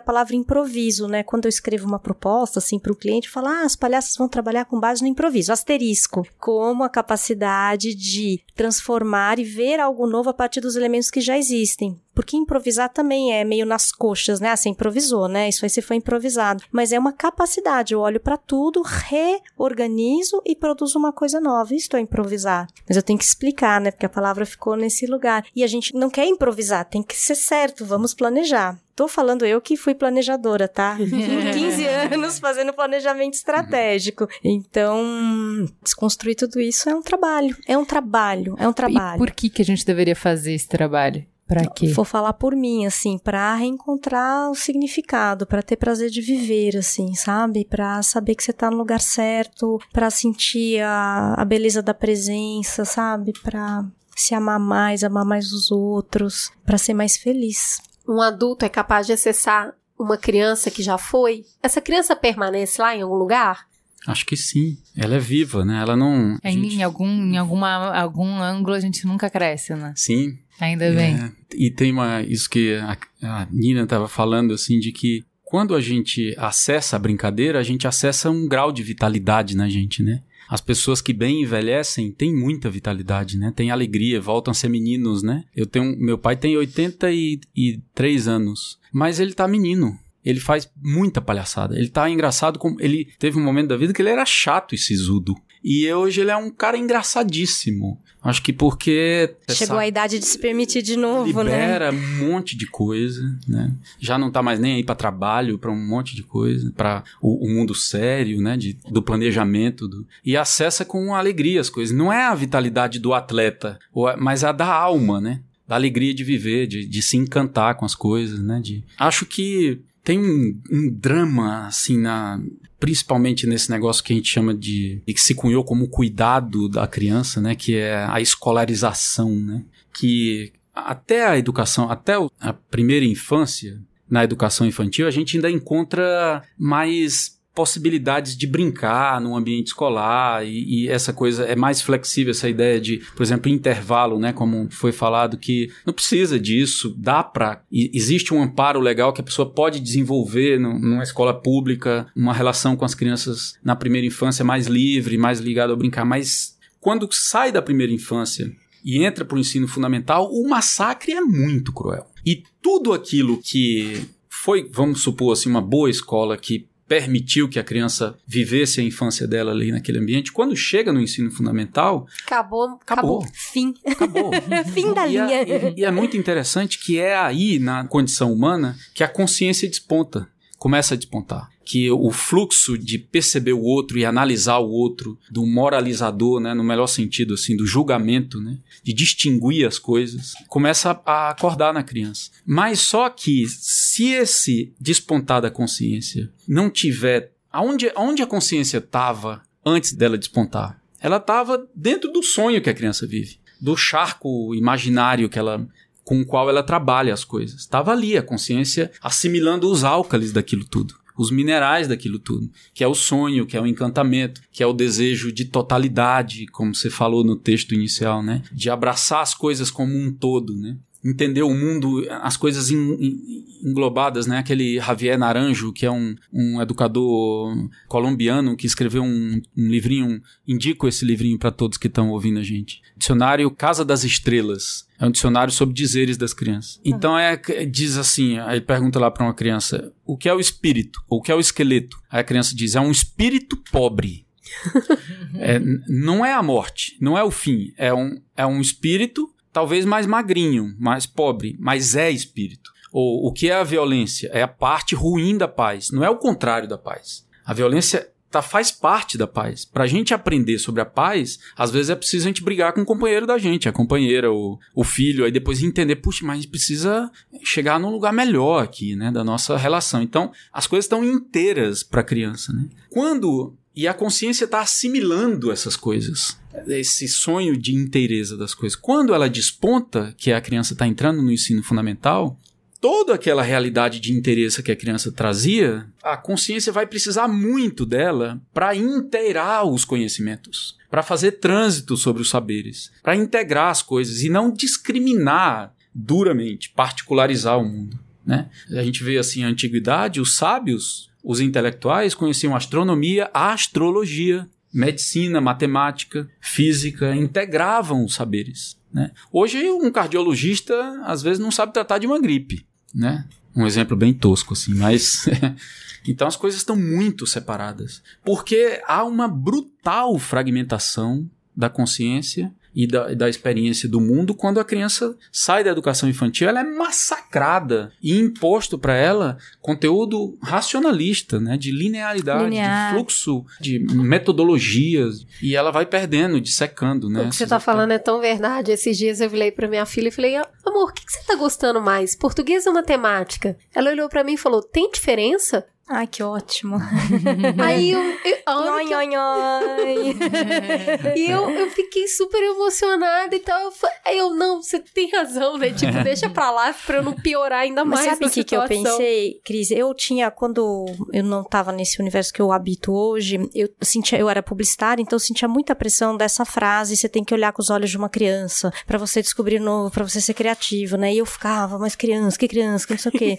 palavra improviso, né? Quando eu escrevo uma proposta, assim, para o cliente, falo, ah, as palhaças vão trabalhar com base no improviso, asterisco, como a capacidade de transformar e ver algo novo a partir dos elementos que já existem. Porque improvisar também é meio nas coxas, né? Ah, você improvisou, né? Isso aí você foi improvisado. Mas é uma capacidade. Eu olho para tudo, reorganizo e produzo uma coisa nova. Isso é improvisar. Mas eu tenho que explicar, né? Porque a palavra ficou nesse lugar. E a gente não quer improvisar, tem que ser certo, vamos planejar. Tô falando eu que fui planejadora, tá? 15 anos fazendo planejamento estratégico. Então, desconstruir tudo isso é um trabalho. É um trabalho. É um trabalho. E por que, que a gente deveria fazer esse trabalho? Pra quê? Vou falar por mim, assim, pra reencontrar o significado, pra ter prazer de viver, assim, sabe? Pra saber que você tá no lugar certo, pra sentir a, a beleza da presença, sabe? Pra se amar mais, amar mais os outros, pra ser mais feliz. Um adulto é capaz de acessar uma criança que já foi? Essa criança permanece lá em algum lugar? Acho que sim. Ela é viva, né? Ela não. É, gente- Em algum, em alguma, algum ângulo a gente nunca cresce, né? Sim. Ainda bem. É, e tem uma isso que a, a Nina estava falando assim de que quando a gente acessa a brincadeira, a gente acessa um grau de vitalidade na gente, né? As pessoas que bem envelhecem têm muita vitalidade, né? Tem alegria, voltam a ser meninos, né? Eu tenho, meu pai tem 83 anos, mas ele tá menino. Ele faz muita palhaçada. Ele tá engraçado como ele teve um momento da vida que ele era chato e sisudo. E hoje ele é um cara engraçadíssimo. Acho que porque Chegou a idade de se permitir de novo, né? libera um monte de coisa, né? Já não tá mais nem aí para trabalho, para um monte de coisa, para o, o mundo sério, né? De, do planejamento, do, e acessa com alegria as coisas. Não é a vitalidade do atleta, mas a da alma, né? Da alegria de viver, de, de se encantar com as coisas, né? De, acho que tem um, um drama assim na principalmente nesse negócio que a gente chama de e que se cunhou como cuidado da criança, né, que é a escolarização, né, que até a educação, até a primeira infância, na educação infantil, a gente ainda encontra mais possibilidades de brincar num ambiente escolar e, e essa coisa é mais flexível essa ideia de, por exemplo, intervalo, né, como foi falado que não precisa disso, dá para existe um amparo legal que a pessoa pode desenvolver num- numa escola pública, uma relação com as crianças na primeira infância mais livre, mais ligada ao brincar, mas quando sai da primeira infância e entra para o ensino fundamental, o massacre é muito cruel. E tudo aquilo que foi, vamos supor assim, uma boa escola que permitiu que a criança vivesse a infância dela ali naquele ambiente, quando chega no ensino fundamental, Acabou, acabou. acabou. Fim. Acabou. Fim da E, linha. é, e- e é muito interessante que é aí, na condição humana, que a consciência desponta. Começa a despontar. Que o fluxo de perceber o outro e analisar o outro, do moralizador, né, no melhor sentido, assim, do julgamento, né, de distinguir as coisas, começa a, acordar na criança. Mas só que, se esse despontar da consciência não tiver. Aonde, aonde a consciência estava antes dela despontar? Ela estava dentro do sonho que a criança vive, do charco imaginário que ela com o qual ela trabalha as coisas. Estava ali a consciência assimilando os álcalis daquilo tudo, os minerais daquilo tudo, que é o sonho, que é o encantamento, que é o desejo de totalidade, como você falou no texto inicial, né? De abraçar as coisas como um todo, né? Entender o mundo, as coisas englobadas, né? Aquele Javier Naranjo, que é um, um educador colombiano que escreveu um, um livrinho, indico esse livrinho para todos que estão ouvindo a gente. Dicionário Casa das Estrelas. É um dicionário sobre dizeres das crianças. Então é diz assim, aí pergunta lá para uma criança, o que é o espírito? Ou o que é o esqueleto? Aí a criança diz, é um espírito pobre. É, não é a morte, não é o fim, é um, é um espírito talvez mais magrinho, mais pobre, mas é espírito. Ou o que é a violência? É a parte ruim da paz, não é o contrário da paz. A violência tá, faz parte da paz. Pra gente aprender sobre a paz, às vezes é preciso a gente brigar com o companheiro da gente, a companheira, o, o filho, aí depois entender, puxa, mas a gente precisa chegar num lugar melhor aqui, né, da nossa relação. Então, as coisas estão inteiras pra criança, né? Quando e a consciência está assimilando essas coisas, esse sonho de inteireza das coisas. Quando ela desponta, que a criança está entrando no ensino fundamental, toda aquela realidade de interesse que a criança trazia, a consciência vai precisar muito dela para inteirar os conhecimentos, para fazer trânsito sobre os saberes, para integrar as coisas e não discriminar duramente, particularizar o mundo. Né? A gente vê assim a antiguidade, os sábios, os intelectuais conheciam astronomia, a astrologia, medicina, matemática, física, integravam os saberes. Né? Hoje um cardiologista às vezes não sabe tratar de uma gripe, né? Um exemplo bem tosco assim, mas então as coisas estão muito separadas, porque há uma brutal fragmentação da consciência e da, da experiência do mundo quando a criança sai da educação infantil, ela é massacrada e imposto para ela conteúdo racionalista, né, de linearidade, Linear. de fluxo, de metodologias e ela vai perdendo, dissecando, né? O que você tá falando é tão verdade. Esses dias eu virei pra minha filha e falei: Amor, o que, que você tá gostando mais? Português ou matemática? Ela olhou pra mim e falou: Tem diferença? Ai, que ótimo. Aí eu. eu a hora Oi, que eu- oi, oi. E eu, eu fiquei super emocionada e tal. Aí eu, não, você tem razão, né? Tipo, deixa pra lá pra eu não piorar ainda Mas mais. sabe o que, que eu pensei, Cris? Eu tinha, quando eu não tava nesse universo que eu habito hoje, eu sentia, eu era publicitária, então eu sentia muita pressão dessa frase, você tem que olhar com os olhos de uma criança, pra você descobrir novo, pra você ser criativo, né? E eu ficava, mas criança, que criança, que não sei o quê.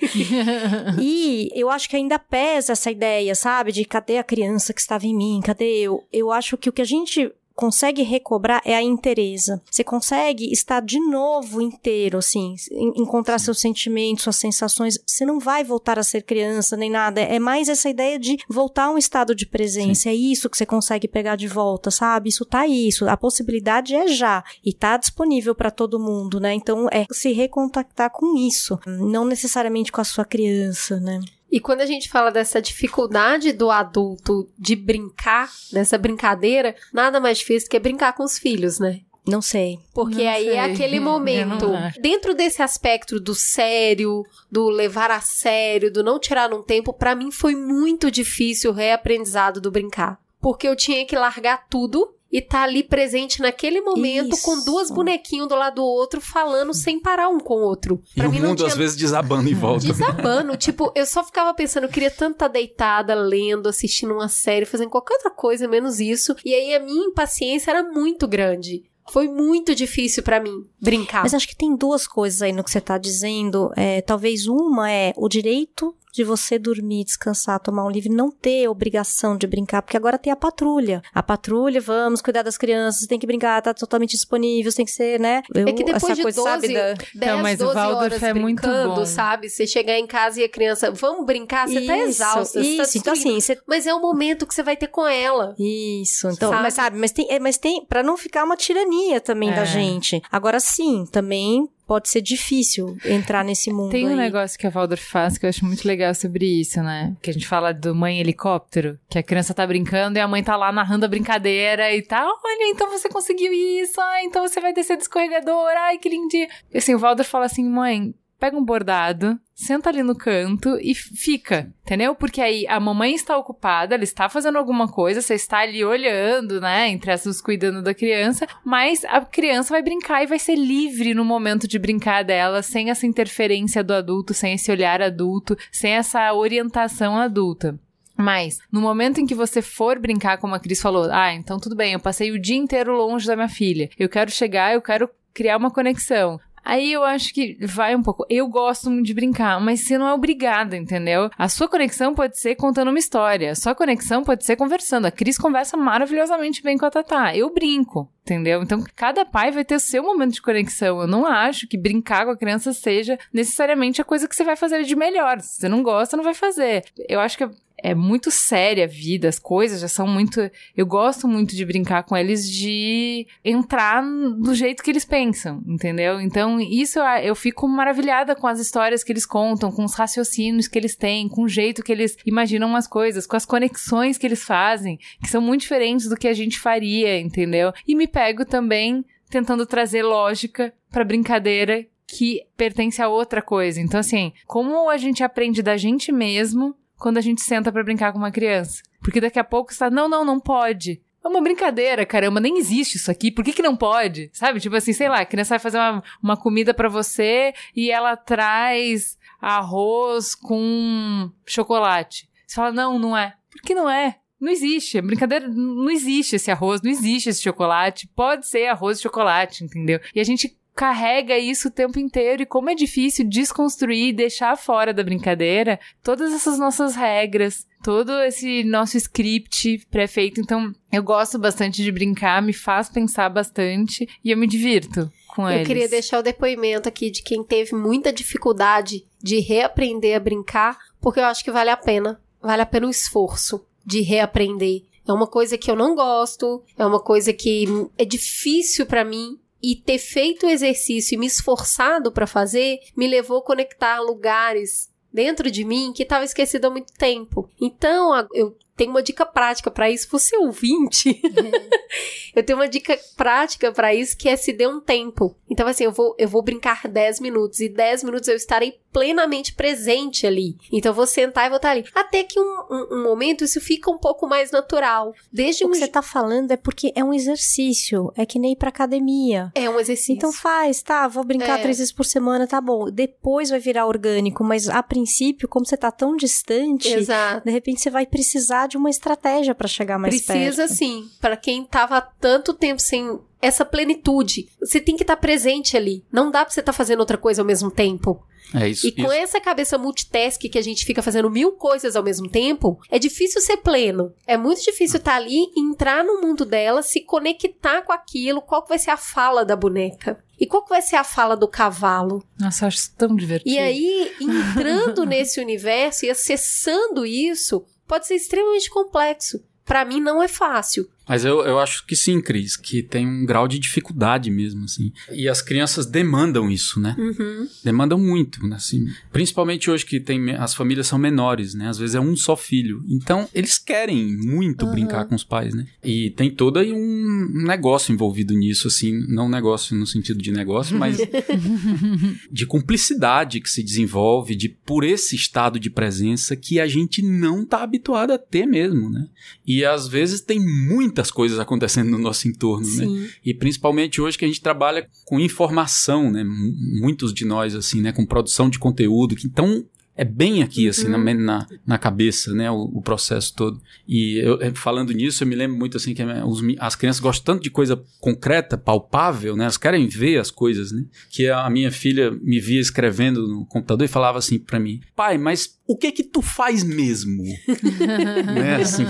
e eu acho que ainda pesa essa ideia, sabe? De cadê a criança que estava em mim? Cadê eu? Eu acho que o que a gente consegue recobrar é a inteireza. Você consegue estar de novo inteiro, assim, en- encontrar seus sentimentos, suas sensações. Você não vai voltar a ser criança nem nada. É mais essa ideia de voltar a um estado de presença. É isso que você consegue pegar de volta, sabe? Isso tá. Isso, a possibilidade é já e tá disponível para todo mundo, né? Então é se recontactar com isso, não necessariamente com a sua criança, né? E quando a gente fala dessa dificuldade do adulto de brincar, dessa brincadeira, nada mais difícil que brincar com os filhos, né? Não sei. Porque Não aí sei. é aquele momento, dentro desse aspecto do sério, do levar a sério, do não tirar um tempo, pra mim foi muito difícil o reaprendizado do brincar. Porque eu tinha que largar tudo e tá ali presente naquele momento com Isso. duas bonequinhos do lado do outro falando sem parar um com o outro. E Pra o mim não mundo tinha às vezes desabando em volta. desabando. tipo, eu só ficava pensando, eu queria tanto estar deitada, lendo, assistindo uma série, fazendo qualquer outra coisa, menos isso. E aí a minha impaciência era muito grande. Foi muito difícil pra mim brincar. Mas acho que tem duas coisas aí no que você tá dizendo. É, talvez uma é o direito de você dormir, descansar, tomar um livro, não ter obrigação de brincar, porque agora tem a patrulha. A patrulha, vamos cuidar das crianças, tem que brincar, tá totalmente disponível, tem que ser, né? Eu- É que depois essa de coisa, 12, sabe, da- 10, Então, mas o 12 Waldorf horas é muito brincando, bom. sabe? Você chegar em casa e a criança, vamos brincar, você tá Isso, exausta, você tá Isso, então assim, você Mas é o momento que você vai ter com ela. Isso, então, Sabe? mas sabe, mas tem, é, mas tem, pra não ficar uma tirania também É. da gente. Agora sim, também pode ser difícil entrar nesse mundo Tem um aí. negócio que a Waldorf faz que eu acho muito legal sobre isso, né? Que a gente fala do mãe helicóptero, que a criança tá brincando e a mãe tá lá narrando a brincadeira e tá, olha, então você conseguiu isso, ah, então você vai descer do escorregador, ai, que lindinho. E assim, o Waldorf fala assim, mãe, pega um bordado, senta ali no canto e fica, entendeu? Porque aí a mamãe está ocupada, ela está fazendo alguma coisa, você está ali olhando, né, entre essas cuidando da criança, mas a criança vai brincar e vai ser livre no momento de brincar dela, sem essa interferência do adulto, sem esse olhar adulto, sem essa orientação adulta. Mas, no momento em que você for brincar, como a Cris falou, ah, então tudo bem, eu passei o dia inteiro longe da minha filha. Eu quero chegar, eu quero criar uma conexão. Aí eu acho que vai um pouco. Eu gosto muito de brincar, mas você não é obrigada, entendeu? A sua conexão pode ser contando uma história. A sua conexão pode ser conversando. A Cris conversa maravilhosamente bem com a Tatá. Eu brinco, entendeu? Então, cada pai vai ter o seu momento de conexão. Eu não acho que brincar com a criança seja necessariamente a coisa que você vai fazer de melhor. Se você não gosta, não vai fazer. Eu acho que é muito séria a vida, as coisas já são muito. Eu gosto muito de brincar com eles, de entrar do jeito que eles pensam, entendeu? Então, isso eu- eu fico maravilhada com as histórias que eles contam, com os raciocínios que eles têm, com o jeito que eles imaginam as coisas, com as conexões que eles fazem, que são muito diferentes do que a gente faria, entendeu? E me pego também tentando trazer lógica pra brincadeira que pertence a outra coisa. Então, assim, como a gente aprende da gente mesmo quando a gente senta pra brincar com uma criança? Porque daqui a pouco você tá, não, não, não pode. É uma brincadeira, caramba, nem existe isso aqui, por que que não pode? Sabe? Tipo assim, sei lá, a criança vai fazer uma, uma comida pra você e ela traz arroz com chocolate. Você fala, não, não é. Por que não é? Não existe. Brincadeira, não existe esse arroz, não existe esse chocolate. Pode ser arroz e chocolate, entendeu? E a gente carrega isso o tempo inteiro e como é difícil desconstruir e deixar fora da brincadeira todas essas nossas regras, todo esse nosso script pré-feito. Então, eu gosto bastante de brincar, me faz pensar bastante e eu me divirto com Eu eles. queria deixar o depoimento aqui de quem teve muita dificuldade de reaprender a brincar, porque eu acho que vale a pena. Vale a pena o esforço de reaprender. É uma coisa que eu não gosto, é uma coisa que é difícil para mim e ter feito o exercício e me esforçado para fazer me levou a conectar lugares dentro de mim que estava esquecido há muito tempo. Então, eu tenho uma dica prática para isso. Você ouvinte, eu tenho uma dica prática para isso que é se dê um tempo. Então, assim, eu vou, eu vou brincar 10 minutos e 10 minutos eu estarei plenamente presente ali. Então, eu vou sentar e vou estar ali. Até que um, um, um momento isso fica um pouco mais natural. Desde o um que você tá falando é porque é um exercício. É que nem ir pra academia. É um exercício. Então faz, tá? Vou brincar É. três vezes por semana, tá bom. Depois vai virar orgânico, mas a princípio, como você tá tão distante, Exato. de repente você vai precisar de uma estratégia pra chegar mais Precisa perto. sim, para quem tava há tanto tempo sem essa plenitude. Você tem que estar presente ali. Não dá pra você estar fazendo outra coisa ao mesmo tempo. É isso. E com isso. essa cabeça multitask que a gente fica fazendo mil coisas ao mesmo tempo, é difícil ser pleno. É muito difícil estar ali, entrar no mundo dela, se conectar com aquilo, qual que vai ser a fala da boneca. E qual que vai ser a fala do cavalo? Nossa, eu acho isso tão divertido. E aí, entrando nesse universo e acessando isso, pode ser extremamente complexo. Pra mim não é fácil. Mas eu, eu acho que sim, Cris, que tem um grau de dificuldade mesmo, assim. E as crianças demandam isso, né? Uhum. Demandam muito, né? Assim, principalmente hoje que tem, as famílias são menores, né? Às vezes é um só filho. Então, eles querem muito Uhum. brincar com os pais, né? E tem todo aí um negócio envolvido nisso, assim. Não negócio no sentido de negócio, mas de cumplicidade que se desenvolve, de por esse estado de presença que a gente não tá habituado a ter mesmo, né? E às vezes tem muitas coisas acontecendo no nosso entorno, né? Sim. E principalmente hoje que a gente trabalha com informação, né? M- Muitos de nós, assim, né? Com produção de conteúdo. Que, então, é bem aqui, assim, na, na, na cabeça, né? O, o processo todo. E eu, eh, falando nisso, eu me lembro muito, assim, que a- os as crianças gostam tanto de coisa concreta, palpável, né? Elas querem ver as coisas, né? Que a minha filha me via escrevendo no computador e falava assim pra mim, pai, mas o que que tu faz mesmo? né? Assim,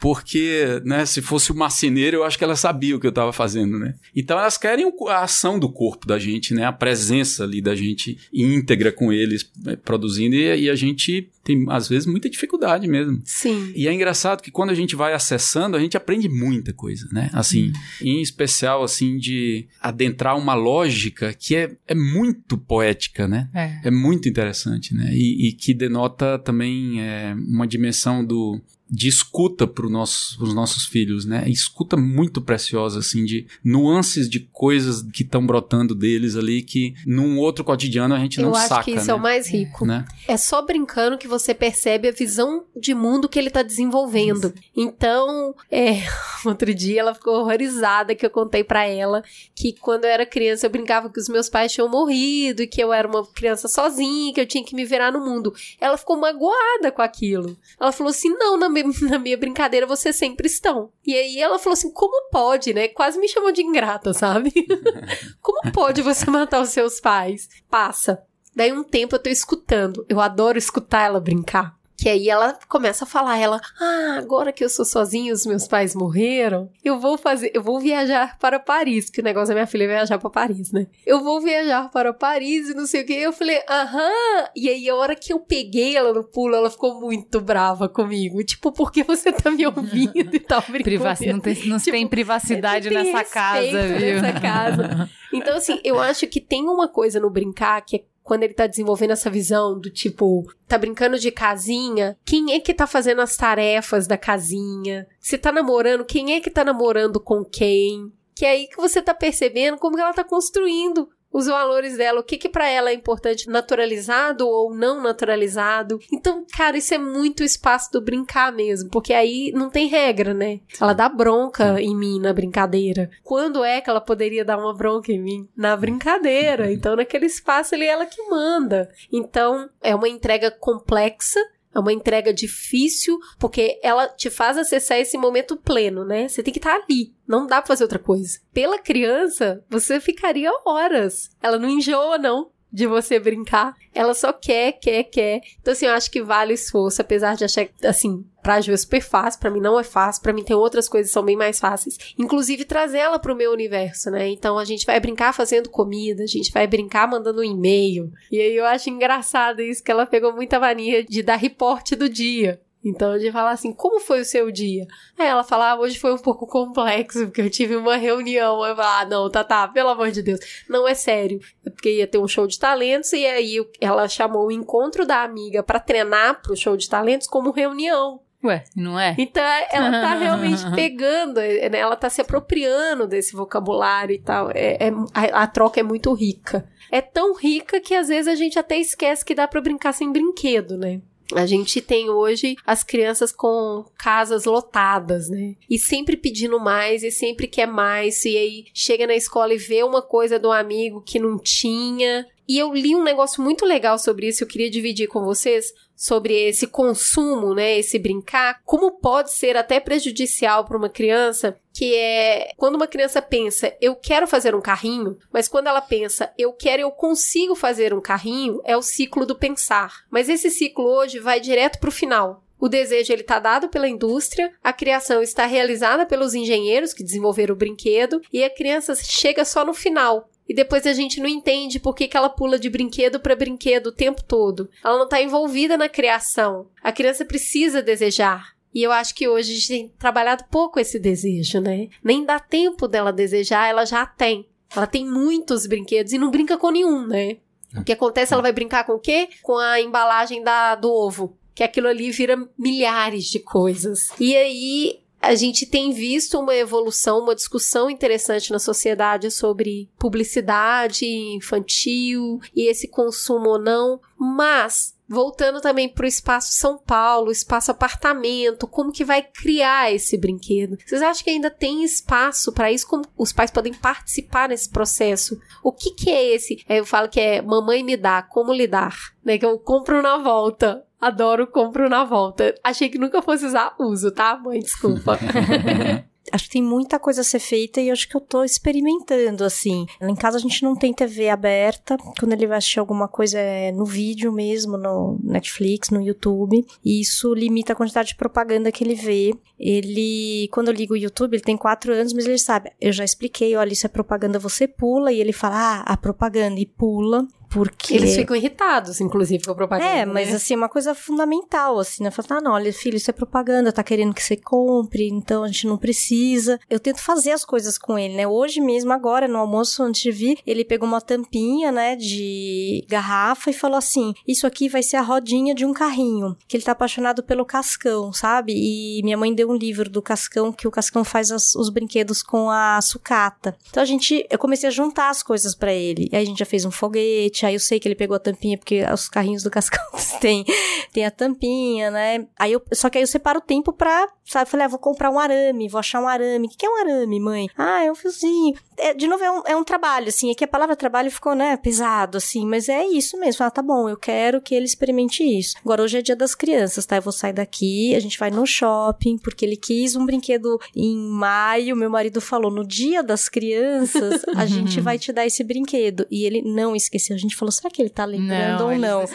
porque, né, se fosse o marceneiro, eu acho que ela sabia o que eu estava fazendo, né? Então elas querem a ação do corpo da gente, né? A presença ali da gente íntegra com eles eh, produzindo e, e a gente tem às vezes muita dificuldade mesmo. Sim. E é engraçado que quando a gente vai acessando, a gente aprende muita coisa, né? Assim, em especial assim de adentrar uma lógica que é, é muito poética, né? É. É muito interessante, né? E, e que denota também é, uma dimensão do de escuta para nosso, os nossos filhos, né? Escuta muito preciosa, assim, de nuances de coisas que estão brotando deles ali que num outro cotidiano a gente Eu não acho saca, que isso né? é o mais rico. Né? É só brincando que você percebe a visão de mundo que ele tá desenvolvendo. Então, é, outro dia ela ficou horrorizada que eu contei pra ela que quando eu era criança eu brincava que os meus pais tinham morrido e que eu era uma criança sozinha, que eu tinha que me virar no mundo. Ela ficou magoada com aquilo. Ela falou assim: "Não, na, na minha brincadeira vocês sempre estão". E aí ela falou assim: "Como pode, né?" Quase me chamou de ingrata, sabe? Como pode você matar os seus pais? Passa. Daí um tempo eu tô escutando. Eu adoro escutar ela brincar. Que aí ela começa a falar, ela, ah, agora que eu sou sozinha e os meus pais morreram, eu vou fazer, eu vou viajar para Paris, que o negócio da minha filha é viajar para Paris, né? Eu vou viajar para Paris e não sei o que. Eu falei, aham. E aí a hora que eu peguei ela no pulo, ela ficou muito brava comigo. Tipo, por que você tá me ouvindo e tal? Privaci não tem, não Tipo, tem privacidade tem nessa casa, viu? nessa casa. Então, assim, eu acho que tem uma coisa no brincar que é quando ele tá desenvolvendo essa visão do tipo, tá brincando de casinha, quem é que tá fazendo as tarefas da casinha? Se tá namorando, quem é que tá namorando com quem? Que é aí que você tá percebendo como que ela tá construindo os valores dela, o que que para ela é importante, naturalizado ou não naturalizado. Então, cara, isso é muito espaço do brincar mesmo, porque aí não tem regra, né? Ela dá bronca em mim na brincadeira. Quando é que ela poderia dar uma bronca em mim? Na brincadeira. Então, naquele espaço ali, ela que manda. Então, é uma entrega complexa, é uma entrega difícil, porque ela te faz acessar esse momento pleno, né? Você tem que estar ali. Não dá pra fazer outra coisa. Pela criança, você ficaria horas. Ela não enjoa, não. De você brincar. Ela só quer, quer, quer. Então, assim, eu acho que vale o esforço, apesar de achar, assim, pra Ju é super fácil, pra mim não é fácil, pra mim tem outras coisas que são bem mais fáceis. Inclusive, trazer ela pro meu universo, né? Então, a gente vai brincar fazendo comida, a gente vai brincar mandando um e-mail. E aí eu acho engraçado isso, que ela pegou muita mania de dar reporte do dia. Então de falar assim, como foi o seu dia? Aí ela fala, ah, hoje foi um pouco complexo, porque eu tive uma reunião. Eu falo, ah, não, tá, tá, pelo amor de Deus. Não é sério. É porque ia ter um show de talentos e aí ela chamou o encontro da amiga para treinar pro show de talentos como reunião. Ué, não é? Então ela tá realmente pegando, né? ela tá se apropriando desse vocabulário e tal. É, é a, a, troca é muito rica. É tão rica que às vezes a gente até esquece que dá para brincar sem brinquedo, né? A gente tem hoje as crianças com casas lotadas, né? E sempre pedindo mais e sempre quer mais. E aí chega na escola e vê uma coisa do amigo que não tinha. E eu li um negócio muito legal sobre isso, eu queria dividir com vocês sobre esse consumo, né, esse brincar, como pode ser até prejudicial para uma criança, que é quando uma criança pensa, eu quero fazer um carrinho, mas quando ela pensa, eu quero, eu consigo fazer um carrinho, é o ciclo do pensar. Mas esse ciclo hoje vai direto para o final. O desejo ele está dado pela indústria, a criação está realizada pelos engenheiros que desenvolveram o brinquedo e a criança chega só no final e depois a gente não entende por que, que ela pula de brinquedo para brinquedo o tempo todo. Ela não está envolvida na criação. A criança precisa desejar. E eu acho que hoje a gente tem trabalhado pouco esse desejo, né? Nem dá tempo dela desejar, ela já tem. Ela tem muitos brinquedos e não brinca com nenhum, né? O que acontece, ela vai brincar com o quê? Com a embalagem da, do ovo. Que aquilo ali vira milhares de coisas. E aí a gente tem visto uma evolução, uma discussão interessante na sociedade sobre publicidade infantil e esse consumo ou não, mas voltando também para o espaço São Paulo, espaço apartamento, como que vai criar esse brinquedo? Vocês acham que ainda tem espaço para isso? Como os pais podem participar nesse processo? O que que é esse? Eu falo que é mamãe me dá, como lidar, né? Que eu compro na volta. Adoro, compro na volta. Achei que nunca fosse usar uso, tá, mãe? Desculpa. acho que tem muita coisa a ser feita e acho que eu tô experimentando, assim. Em casa a gente não tem TV aberta. Quando ele vai assistir alguma coisa é no vídeo mesmo, no Netflix, no YouTube. E isso limita a quantidade de propaganda que ele vê. Ele, quando eu ligo o YouTube, ele tem quatro anos, mas ele sabe. Eu já expliquei, olha, isso é propaganda, você pula. E ele fala, ah, a propaganda, e pula. Porque... Eles ficam irritados, inclusive, com a propaganda. É, mas né? assim, uma coisa fundamental, assim, né? Falar, ah, não, olha, filho, isso é propaganda, tá querendo que você compre, então a gente não precisa. Eu tento fazer as coisas com ele, né? Hoje mesmo, agora, no almoço, antes de vir, ele pegou uma tampinha, né, de garrafa e falou assim: Isso aqui vai ser a rodinha de um carrinho. Que ele tá apaixonado pelo cascão, sabe? E minha mãe deu um livro do cascão, que o cascão faz as, os brinquedos com a sucata. Então a gente, eu comecei a juntar as coisas para ele. E aí a gente já fez um foguete Aí eu sei que ele pegou a tampinha, porque os carrinhos do Cascão tem, tem a tampinha, né? Aí eu, só que aí eu separo o tempo pra, sabe? Falei, ah, vou comprar um arame, vou achar um arame. O que, que é um arame, mãe? Ah, é um fiozinho. É, de novo, é um, é um trabalho, assim. É que a palavra trabalho ficou, né, pesado, assim. Mas é isso mesmo. Fala, tá bom, eu quero que ele experimente isso. Agora, hoje é dia das crianças, tá? Eu vou sair daqui, a gente vai no shopping, porque ele quis um brinquedo em maio. Meu marido falou, no dia das crianças, a gente vai te dar esse brinquedo. E ele não esqueceu. A gente falou, será que ele tá lembrando não, ou não? não.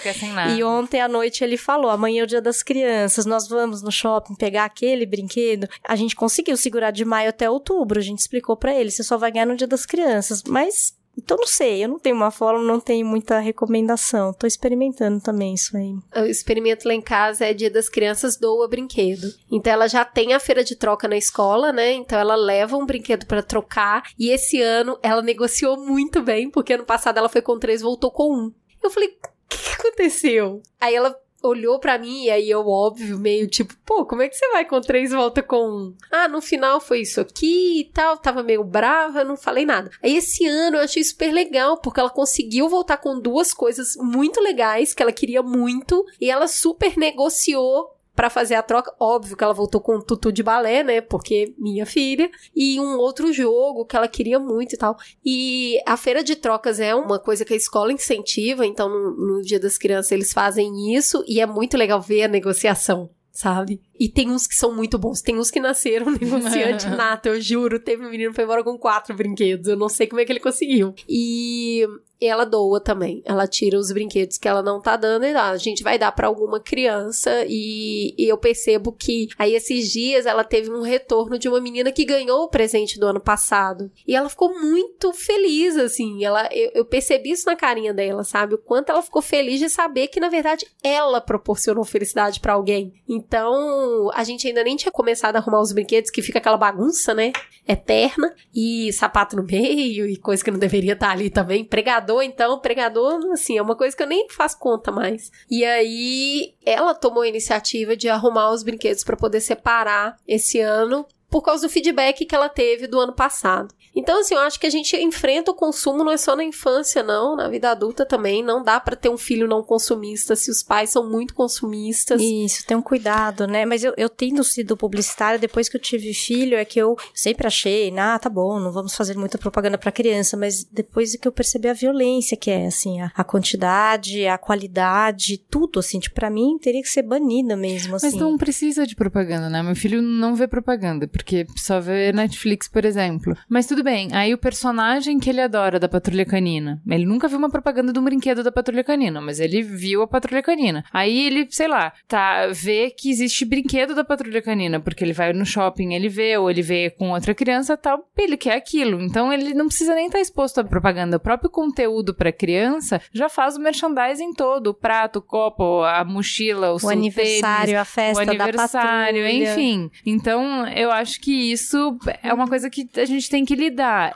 E ontem à noite ele falou, amanhã é o dia das crianças, nós vamos no shopping pegar aquele brinquedo. A gente conseguiu segurar de maio até outubro, a gente explicou para ele, você só vai ganhar no dia das crianças. Mas então não sei, eu não tenho uma fórmula, não tenho muita recomendação. Tô experimentando também isso aí. O experimento lá em casa é Dia das Crianças doa brinquedo. Então ela já tem a feira de troca na escola, né? Então ela leva um brinquedo para trocar e esse ano ela negociou muito bem, porque ano passado ela foi com três, voltou com um. Eu falei, o que, que aconteceu? Aí ela olhou para mim e aí eu, óbvio, meio tipo, pô, como é que você vai com três volta com um? Ah, no final foi isso aqui e tal, tava meio brava, não falei nada. Aí esse ano eu achei super legal, porque ela conseguiu voltar com duas coisas muito legais que ela queria muito e ela super negociou para fazer a troca. Óbvio que ela voltou com um tutu de balé, né? Porque minha filha. E um outro jogo que ela queria muito e tal. E a feira de trocas é uma coisa que a escola incentiva. Então, no, no Dia das Crianças, eles fazem isso. E é muito legal ver a negociação sabe? E tem uns que são muito bons. Tem uns que nasceram negociante nato, eu juro. Teve um menino que foi embora com quatro brinquedos. Eu não sei como é que ele conseguiu. E ela doa também. Ela tira os brinquedos que ela não tá dando e ah, a gente vai dar para alguma criança. E, e, eu percebo que aí esses dias ela teve um retorno de uma menina que ganhou o presente do ano passado. E ela ficou muito feliz, assim. Ela, eu, eu percebi isso na carinha dela, sabe? O quanto ela ficou feliz de saber que, na verdade, ela proporcionou felicidade para alguém. Então, a gente ainda nem tinha começado a arrumar os brinquedos, que fica aquela bagunça, né? Eterna. E sapato no meio, e coisa que não deveria estar tá ali também. Pregador então, pregador, assim, é uma coisa que eu nem faço conta mais. E aí, ela tomou a iniciativa de arrumar os brinquedos para poder separar esse ano por causa do feedback que ela teve do ano passado. Então, assim, eu acho que a gente enfrenta o consumo não é só na infância, não, na vida adulta também. Não dá para ter um filho não consumista se os pais são muito consumistas. Isso, tem um cuidado, né? Mas eu, eu tendo sido publicitária, depois que eu tive filho, é que eu sempre achei, ah, tá bom, não vamos fazer muita propaganda para criança, mas depois que eu percebi a violência que é, assim, a, a quantidade, a qualidade, tudo, assim, tipo, pra mim teria que ser banida mesmo, assim. Mas não precisa de propaganda, né? Meu filho não vê propaganda, porque só vê Netflix, por exemplo. Mas tudo bem, aí o personagem que ele adora da Patrulha Canina, ele nunca viu uma propaganda de um brinquedo da Patrulha Canina, mas ele viu a Patrulha Canina. Aí ele, sei lá, tá, vê que existe brinquedo da Patrulha Canina, porque ele vai no shopping, ele vê, ou ele vê com outra criança tal, ele quer aquilo. Então ele não precisa nem estar tá exposto à propaganda. O próprio conteúdo para criança já faz o merchandising todo, o prato, o copo, a mochila, o, o aniversário, a festa, o aniversário, enfim. Então eu acho que isso é uma coisa que a gente tem que lidar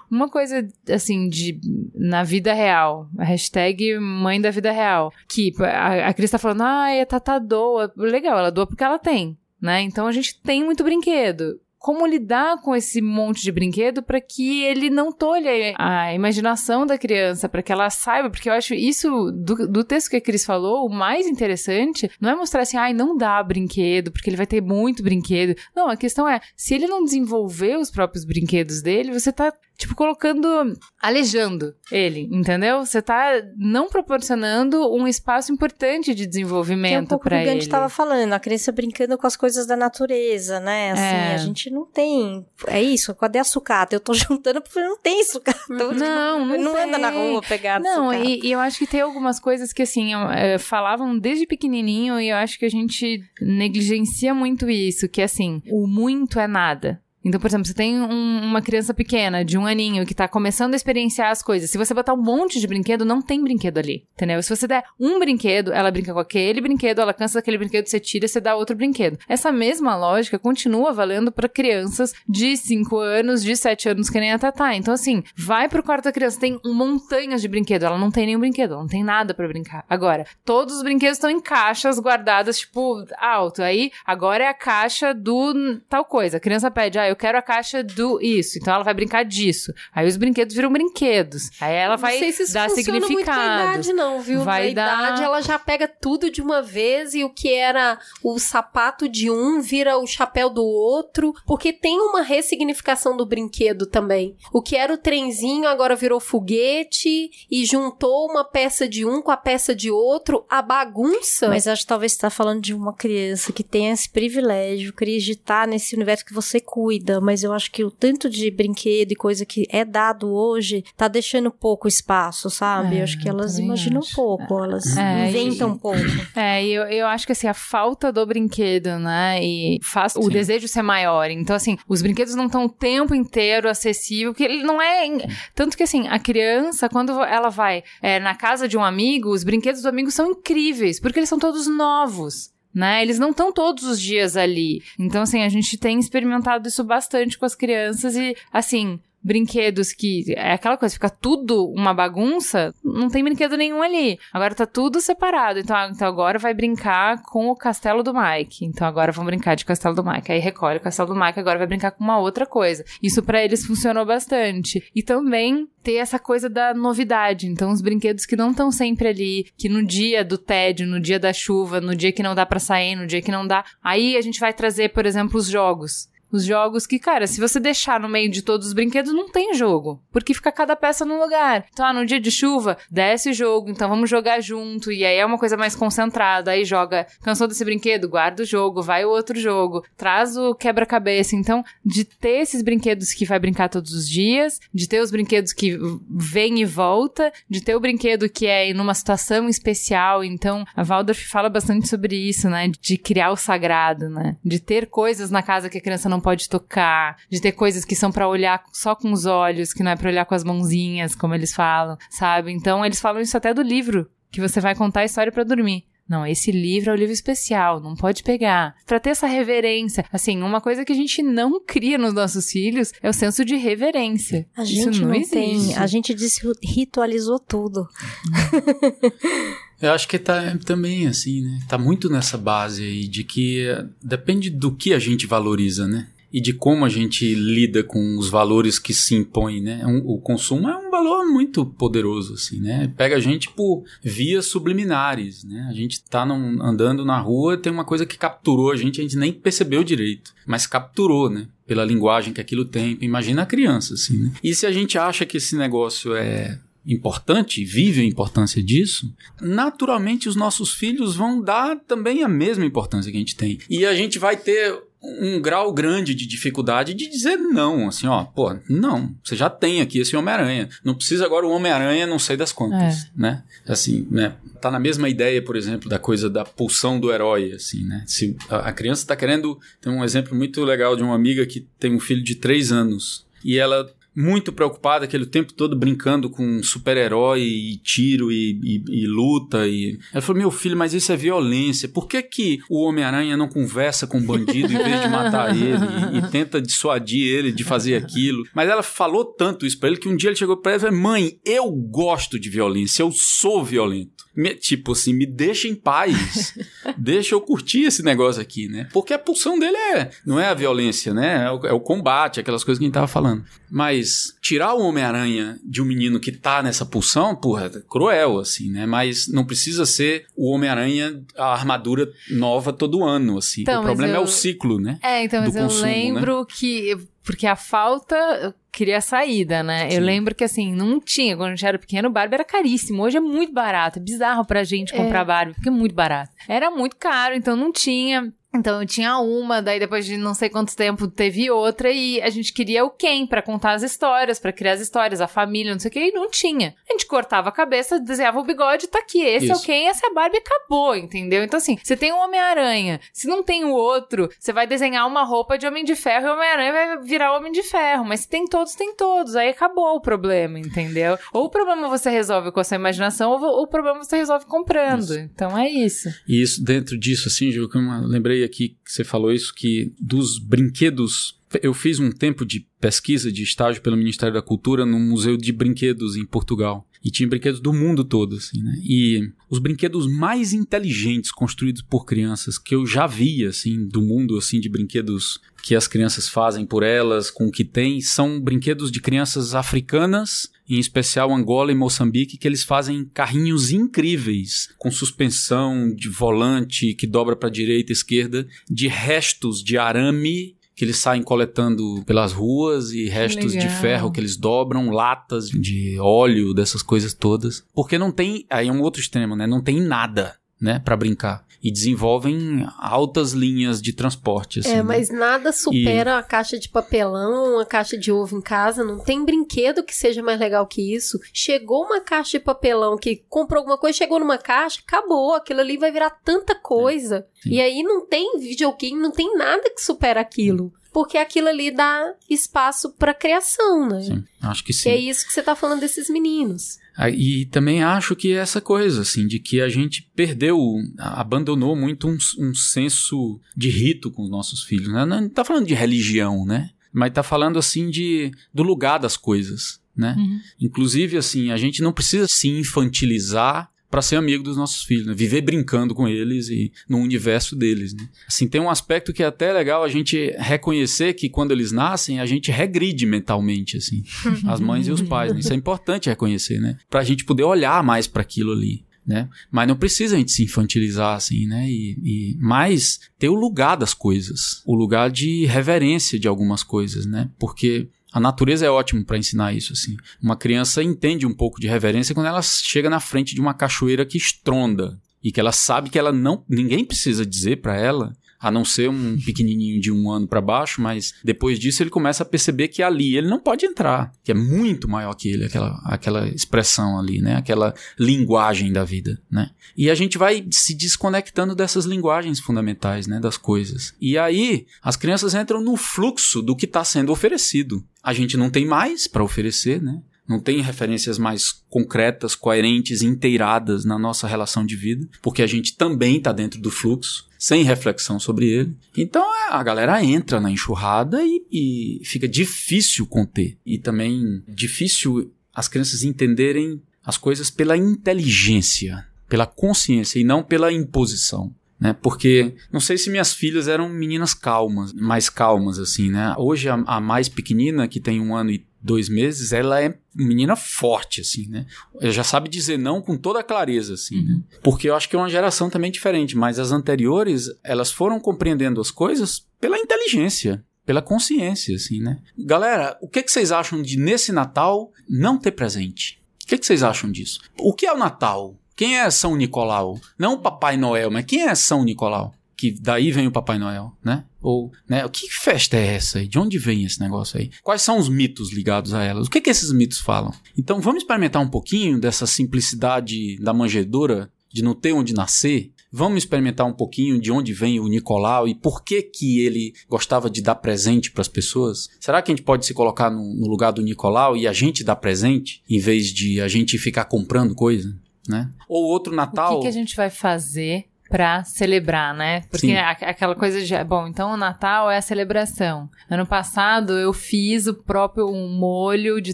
Uma coisa, assim, de na vida real, hashtag mãe da vida real, que a, a Cris tá falando, ah, a Tata doa. Legal, ela doa porque ela tem, né? Então a gente tem muito brinquedo como lidar com esse monte de brinquedo para que ele não tolhe a imaginação da criança, para que ela saiba, porque eu acho isso do, do, texto que a Cris falou, o mais interessante não é mostrar assim, ai, não dá brinquedo, porque ele vai ter muito brinquedo. Não, a questão é, se ele não desenvolver os próprios brinquedos dele, você tá tipo, colocando, alejando ele, entendeu? Você tá não proporcionando um espaço importante de desenvolvimento para é um para ele. Que a gente tava falando, a criança brincando com as coisas da natureza, né? Assim, é. a gente não tem. É isso, cadê a sucata? Eu tô juntando porque não tem sucata. Não, não, não tem. anda na rua pegar Não, e, e, eu acho que tem algumas coisas que, assim, é, falavam desde pequenininho e eu acho que a gente negligencia muito isso, que, assim, o muito é nada. Então, por exemplo, você tem um, uma criança pequena, de um aninho, que tá começando a experienciar as coisas. Se você botar um monte de brinquedo, não tem brinquedo ali, entendeu? Se você der um brinquedo, ela brinca com aquele brinquedo, ela cansa daquele brinquedo, você tira, você dá outro brinquedo. Essa mesma lógica continua valendo para crianças de 5 anos, de 7 anos, que nem a Tatá. Então, assim, vai pro quarto da criança, tem montanhas de brinquedo, ela não tem nenhum brinquedo, ela não tem nada para brincar. Agora, todos os brinquedos estão em caixas guardadas, tipo, alto. Aí, agora é a caixa do tal coisa. A criança pede, ah, eu quero a caixa do isso. Então ela vai brincar disso. Aí os brinquedos viram brinquedos. Aí ela vai não sei se isso dar significado. Muito na idade, não, viu? Vai na dar... idade ela já pega tudo de uma vez e o que era o sapato de um vira o chapéu do outro, porque tem uma ressignificação do brinquedo também. O que era o trenzinho agora virou foguete e juntou uma peça de um com a peça de outro, a bagunça. Mas acho que talvez você tá falando de uma criança que tem esse privilégio, acreditar nesse universo que você cuida mas eu acho que o tanto de brinquedo e coisa que é dado hoje tá deixando pouco espaço, sabe? É, eu acho que elas imaginam acho. pouco, elas é, inventam e, pouco. É, eu, eu acho que assim, a falta do brinquedo, né? E faz Sim. o desejo ser maior. Então, assim, os brinquedos não estão o tempo inteiro acessível, porque ele não é. Tanto que assim, a criança, quando ela vai é, na casa de um amigo, os brinquedos do amigo são incríveis, porque eles são todos novos né? Eles não estão todos os dias ali. Então, assim, a gente tem experimentado isso bastante com as crianças e, assim, brinquedos que é aquela coisa, fica tudo uma bagunça, não tem brinquedo nenhum ali. Agora tá tudo separado. Então, então agora vai brincar com o castelo do Mike. Então agora vão brincar de castelo do Mike. Aí recolhe o castelo do Mike, agora vai brincar com uma outra coisa. Isso para eles funcionou bastante. E também ter essa coisa da novidade. Então os brinquedos que não estão sempre ali, que no dia do tédio, no dia da chuva, no dia que não dá para sair, no dia que não dá, aí a gente vai trazer, por exemplo, os jogos Os jogos que, cara, se você deixar no meio de todos os brinquedos, não tem jogo. Porque fica cada peça num lugar. Então, ah, no dia de chuva, desce o jogo, então vamos jogar junto. E aí é uma coisa mais concentrada. Aí joga, cansou desse brinquedo, guarda o jogo, vai o outro jogo, traz o quebra-cabeça. Então, de ter esses brinquedos que vai brincar todos os dias, de ter os brinquedos que vem e volta, de ter o brinquedo que é numa situação especial. Então, a Waldorf fala bastante sobre isso, né? De criar o sagrado, né? De ter coisas na casa que a criança não pode tocar, de ter coisas que são para olhar só com os olhos, que não é para olhar com as mãozinhas, como eles falam, sabe? Então, eles falam isso até do livro, que você vai contar a história para dormir. Não, esse livro é o livro especial, não pode pegar. Para ter essa reverência. Assim, uma coisa que a gente não cria nos nossos filhos é o senso de reverência. A gente Isso não, não, tem. A gente desritualizou tudo. Eu acho que tá também assim, né? Tá muito nessa base aí de que eh, depende do que a gente valoriza, né? E de como a gente lida com os valores que se impõem, né? Um- o consumo é um valor muito poderoso, assim, né? Pega a gente por vias subliminares, né? A gente tá num- andando na rua, tem uma coisa que capturou a gente, a gente nem percebeu direito, mas capturou, né? Pela linguagem que aquilo tem. Imagina a criança, assim, né? E se a gente acha que esse negócio é importante, vive a importância disso, naturalmente os nossos filhos vão dar também a mesma importância que a gente tem. E a gente vai ter um grau grande de dificuldade de dizer não, assim, ó, pô, não, você já tem aqui esse Homem-Aranha, não precisa agora o Homem-Aranha não sei das quantas, né? Assim, né? Tá na mesma ideia, por exemplo, da coisa da pulsão do herói, assim, né? Se a a criança tá querendo, tem um exemplo muito legal de uma amiga que tem um filho de três anos e ela muito preocupada, aquele tempo todo brincando com super-herói e tiro e, e- e luta. E... Ela falou: Meu filho, mas isso é violência. Por que, que o Homem-Aranha não conversa com o bandido em vez de matar ele e, e tenta dissuadir ele de fazer aquilo? Mas ela falou tanto isso pra ele que um dia ele chegou pra ela e falou: Mãe, eu gosto de violência, eu sou violento. Me- tipo assim, me deixa em paz. deixa eu curtir esse negócio aqui, né? Porque a pulsão dele é, não é a violência, né? É o, é o combate, aquelas coisas que a gente tava falando. Mas tirar o Homem-Aranha de um menino que tá nessa pulsão, porra, é cruel, assim, né? Mas não precisa ser o Homem-Aranha, a armadura nova todo ano, assim. Então, o problema é eu- o ciclo, né? É, então, mas do eu consumo, né? lembro que. Porque a falta queria saída, né? Eu Sim. lembro que assim, não tinha. Quando a gente era pequeno, Barbie era caríssimo. Hoje é muito barato. É bizarro pra gente comprar Barbie, porque é muito barato. Era muito caro, então não tinha. Então eu tinha uma, daí depois de não sei quanto tempo teve outra e a gente queria o Ken pra contar as histórias, pra criar as histórias, a família, não sei o que, e não tinha. A gente cortava a cabeça, desenhava o bigode, tá aqui, esse é o Isso. Ken, essa é a Barbie acabou, entendeu? Então assim, você tem o Homem-Aranha, se não tem o outro, você vai desenhar uma roupa de Homem de Ferro e o Homem-Aranha vai virar Homem de Ferro, mas se tem todos, tem todos, aí acabou o problema, entendeu? Ou o problema você resolve com a sua imaginação, ou o problema você resolve comprando. Isso. Então é isso. E isso, dentro disso, assim, Gil, que eu lembrei aqui que você falou isso, que dos brinquedos. Eu fiz um tempo de pesquisa, de estágio pelo Ministério da Cultura num museu de brinquedos em Portugal. E tinha brinquedos do mundo todo, assim, né? E os brinquedos mais inteligentes construídos por crianças que eu já vi, assim, do mundo, assim, de brinquedos que as crianças fazem por elas, com o que tem, são brinquedos de crianças africanas, em especial Angola e Moçambique, que eles fazem carrinhos incríveis, com suspensão de volante que dobra para direita e esquerda, de restos de arame que eles saem coletando pelas ruas e restos de ferro que eles dobram, latas de óleo, dessas coisas todas. Porque não tem, aí é um outro extremo, né? Não tem nada, né, para brincar. E desenvolvem altas linhas de transporte, assim. É, né? mas nada supera a caixa de papelão, uma caixa de ovo em casa. Não tem brinquedo que seja mais legal que isso. Chegou uma caixa de papelão que comprou alguma coisa, chegou numa caixa, acabou. Aquilo ali vai virar tanta coisa. Sim. E aí não tem videogame, não tem nada que supera aquilo. Porque aquilo ali dá espaço pra criação, né? Sim, acho que sim. Que é isso que você tá falando desses meninos. Ah, E também acho que é essa coisa, assim, de que a gente perdeu, abandonou muito um, um senso de rito com os nossos filhos, né? Não tá falando de religião, né? Mas tá falando, assim, de, do lugar das coisas, né? Uhum. Inclusive, assim, a gente não precisa se infantilizar para ser amigo dos nossos filhos, né? Viver brincando com eles e no universo deles, né? Assim, tem um aspecto que é até legal a gente reconhecer que quando eles nascem, a gente regride mentalmente, assim. As mães e os pais, né? Isso é importante reconhecer, né? Pra gente poder olhar mais para aquilo ali. né? Mas não precisa a gente se infantilizar assim, né? E, e mais ter o lugar das coisas, o lugar de reverência de algumas coisas, né? Porque a natureza é ótimo para ensinar isso, assim. Uma criança entende um pouco de reverência quando ela chega na frente de uma cachoeira que estronda e que ela sabe que ela não, ninguém precisa dizer para ela a não ser um pequenininho de um ano para baixo, mas depois disso ele começa a perceber que ali ele não pode entrar, que é muito maior que ele, aquela, aquela expressão ali, né? Aquela linguagem da vida, né? E a gente vai se desconectando dessas linguagens fundamentais, né? Das coisas. E aí as crianças entram no fluxo do que está sendo oferecido. A gente não tem mais para oferecer, né? não tem referências mais concretas, coerentes, inteiradas na nossa relação de vida, porque a gente também está dentro do fluxo, sem reflexão sobre ele. Então é, a galera entra na enxurrada e, e fica difícil conter. E também difícil as crianças entenderem as coisas pela inteligência, pela consciência e não pela imposição né? Porque não sei se minhas filhas eram meninas calmas, mais calmas assim, né? Hoje a, a, mais pequenina, que tem um ano e dois meses, ela é menina forte, assim, né? Ela já sabe dizer não com toda clareza, assim, né? uhum. né? Porque eu acho que é uma geração também diferente, mas as anteriores, elas foram compreendendo as coisas pela inteligência, pela consciência, assim, né? Galera, o que, que vocês acham de nesse Natal não ter presente? O que, que vocês acham disso? O que é o Natal? Quem é São Nicolau? Não o Papai Noel, mas quem é São Nicolau? Que daí vem o Papai Noel, né? Ou, né? O que festa é essa aí? De onde vem esse negócio aí? Quais são os mitos ligados a elas? O que que esses mitos falam? Então vamos experimentar um pouquinho dessa simplicidade da manjedoura de não ter onde nascer? Vamos experimentar um pouquinho de onde vem o Nicolau e por que que ele gostava de dar presente para as pessoas? Será que a gente pode se colocar no, no lugar do Nicolau e a gente dar presente em vez de a gente ficar comprando coisa? né? Ou outro Natal. O que, que a gente vai fazer para celebrar, né? Porque aquela coisa de, bom, então o Natal é a celebração. Ano passado eu fiz o próprio um molho de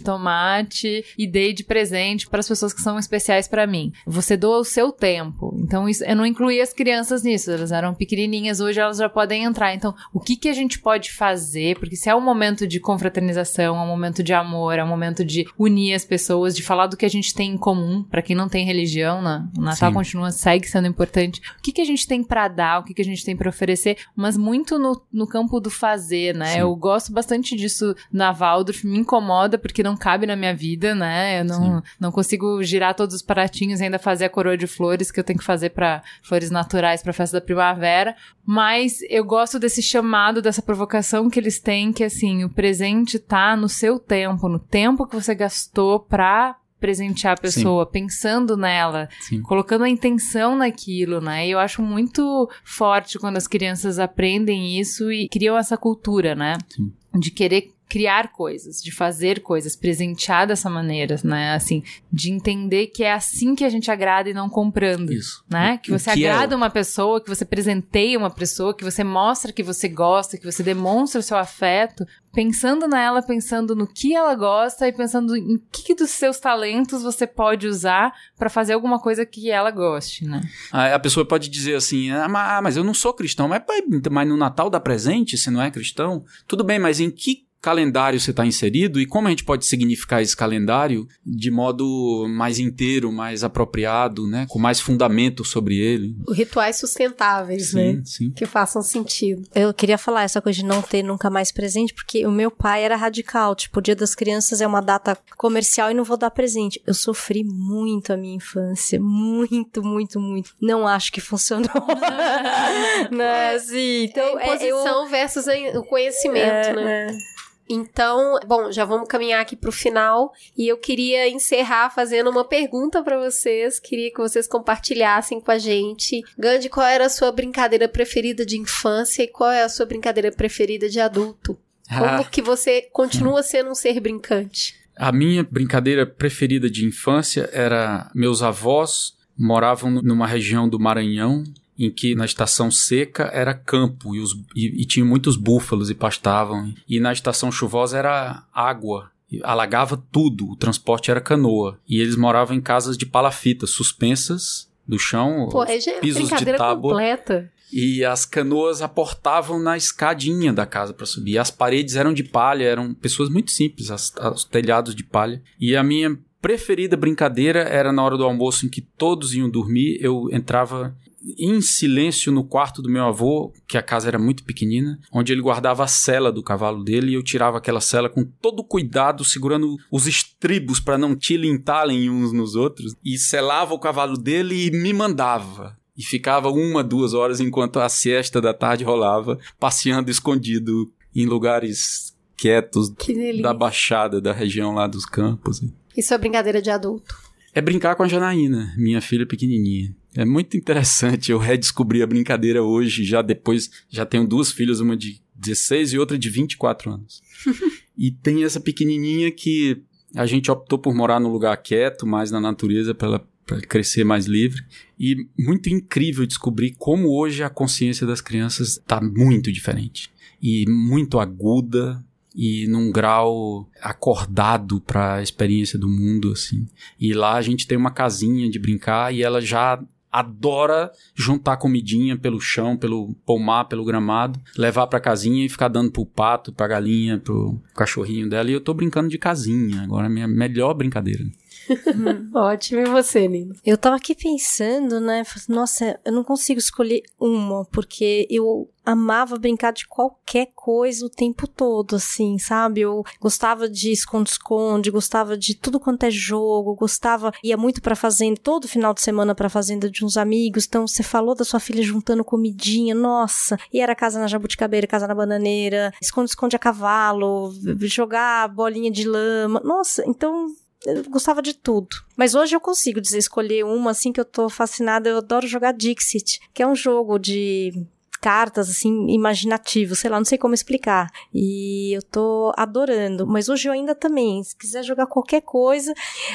tomate e dei de presente para as pessoas que são especiais para mim. Você doa o seu tempo. Então isso, eu não incluí as crianças nisso, elas eram pequenininhas, hoje elas já podem entrar. Então, o que que a gente pode fazer? Porque se é um momento de confraternização, é um momento de amor, é um momento de unir as pessoas, de falar do que a gente tem em comum, para quem não tem religião, né? O Natal Sim. continua segue sendo importante que, que a gente tem para dar, o que, que a gente tem para oferecer, mas muito no, no campo do fazer, né? Sim. Eu gosto bastante disso na Waldorf, me incomoda porque não cabe na minha vida, né? Eu não, não consigo girar todos os pratinhos e ainda fazer a coroa de flores que eu tenho que fazer para flores naturais para festa da primavera, mas eu gosto desse chamado, dessa provocação que eles têm, que assim, o presente tá no seu tempo, no tempo que você gastou pra presentear a pessoa, Sim. pensando nela, Sim. colocando a intenção naquilo, né? E eu acho muito forte quando as crianças aprendem isso e criam essa cultura, né? Sim. De querer criar coisas, de fazer coisas, presentear dessa maneira, né? Assim, de entender que é assim que a gente agrada e não comprando. Isso. Né? Que você que é agrada é... uma pessoa, que você presenteia uma pessoa, que você mostra que você gosta, que você demonstra o seu afeto, pensando nela, pensando no que ela gosta e pensando em que dos seus talentos você pode usar para fazer alguma coisa que ela goste, né? A pessoa pode dizer assim: ah, mas eu não sou cristão, mas, mas no Natal dá presente, você não é cristão? Tudo bem, mas em que calendário você está inserido e como a gente pode significar esse calendário de modo mais inteiro, mais apropriado, né? Com mais fundamento sobre ele. Rituais sustentáveis, sim, né? Sim. Que façam sentido. Eu queria falar essa coisa de não ter nunca mais presente, porque o meu pai era radical. Tipo, o Dia das Crianças é uma data comercial e não vou dar presente. Eu sofri muito a minha infância. Muito, muito, muito. Não acho que funcionou. né? Assim, então, é imposição é, eu... versus o conhecimento, é, né? É. Então, bom, já vamos caminhar aqui para o final e eu queria encerrar fazendo uma pergunta para vocês. Queria que vocês compartilhassem com a gente. Gandhi, qual era a sua brincadeira preferida de infância e qual é a sua brincadeira preferida de adulto? Como ah. que você continua sendo um ser brincante? A minha brincadeira preferida de infância era meus avós moravam numa região do Maranhão em que na estação seca era campo e, os, e, e tinha muitos búfalos e pastavam. E na estação chuvosa era água alagava tudo, o transporte era canoa. E eles moravam em casas de palafita, suspensas do chão, Pô, é pisos de tábua. Completa. E as canoas aportavam na escadinha da casa para subir. As paredes eram de palha, eram pessoas muito simples, as, os telhados de palha. E a minha preferida brincadeira era na hora do almoço em que todos iam dormir, eu entrava em silêncio no quarto do meu avô, que a casa era muito pequenina, onde ele guardava a sela do cavalo dele e eu tirava aquela sela com todo cuidado, segurando os estribos para não tilintarem uns nos outros, e selava o cavalo dele e me mandava. E ficava uma, duas horas enquanto a siesta da tarde rolava, passeando escondido em lugares quietos da baixada, da região lá dos campos. Isso é brincadeira de adulto. É brincar com a Janaína, minha filha pequenininha. É muito interessante eu redescobrir a brincadeira hoje, já depois, já tenho duas filhas, uma de 16 e outra de 24 anos. e tem essa pequenininha que a gente optou por morar num lugar quieto, mais na natureza, para ela para crescer mais livre. E muito incrível descobrir como hoje a consciência das crianças está muito diferente e muito aguda e num grau acordado para a experiência do mundo assim. E lá a gente tem uma casinha de brincar e ela já adora juntar comidinha pelo chão, pelo pomar, pelo gramado, levar pra casinha e ficar dando pro pato, pra galinha, pro cachorrinho dela. E eu tô brincando de casinha. Agora é a minha melhor brincadeira. Ótimo, e você, Nina? Eu tava aqui pensando, né? Nossa, eu não consigo escolher uma, porque eu amava brincar de qualquer coisa o tempo todo, assim, sabe? Eu gostava de esconde-esconde, gostava de tudo quanto é jogo, gostava, ia muito pra fazenda, todo final de semana pra fazenda de uns amigos. Então, você falou da sua filha juntando comidinha, nossa. E era casa na jabuticabeira, casa na bananeira, esconde-esconde a cavalo, jogar bolinha de lama. Nossa, então eu gostava de tudo. Mas hoje eu consigo dizer, escolher uma, assim, que eu tô fascinada. Eu adoro jogar Dixit, que é um jogo de cartas, assim, imaginativo, sei lá, não sei como explicar. E eu tô adorando. Mas hoje eu ainda também, se quiser jogar qualquer coisa,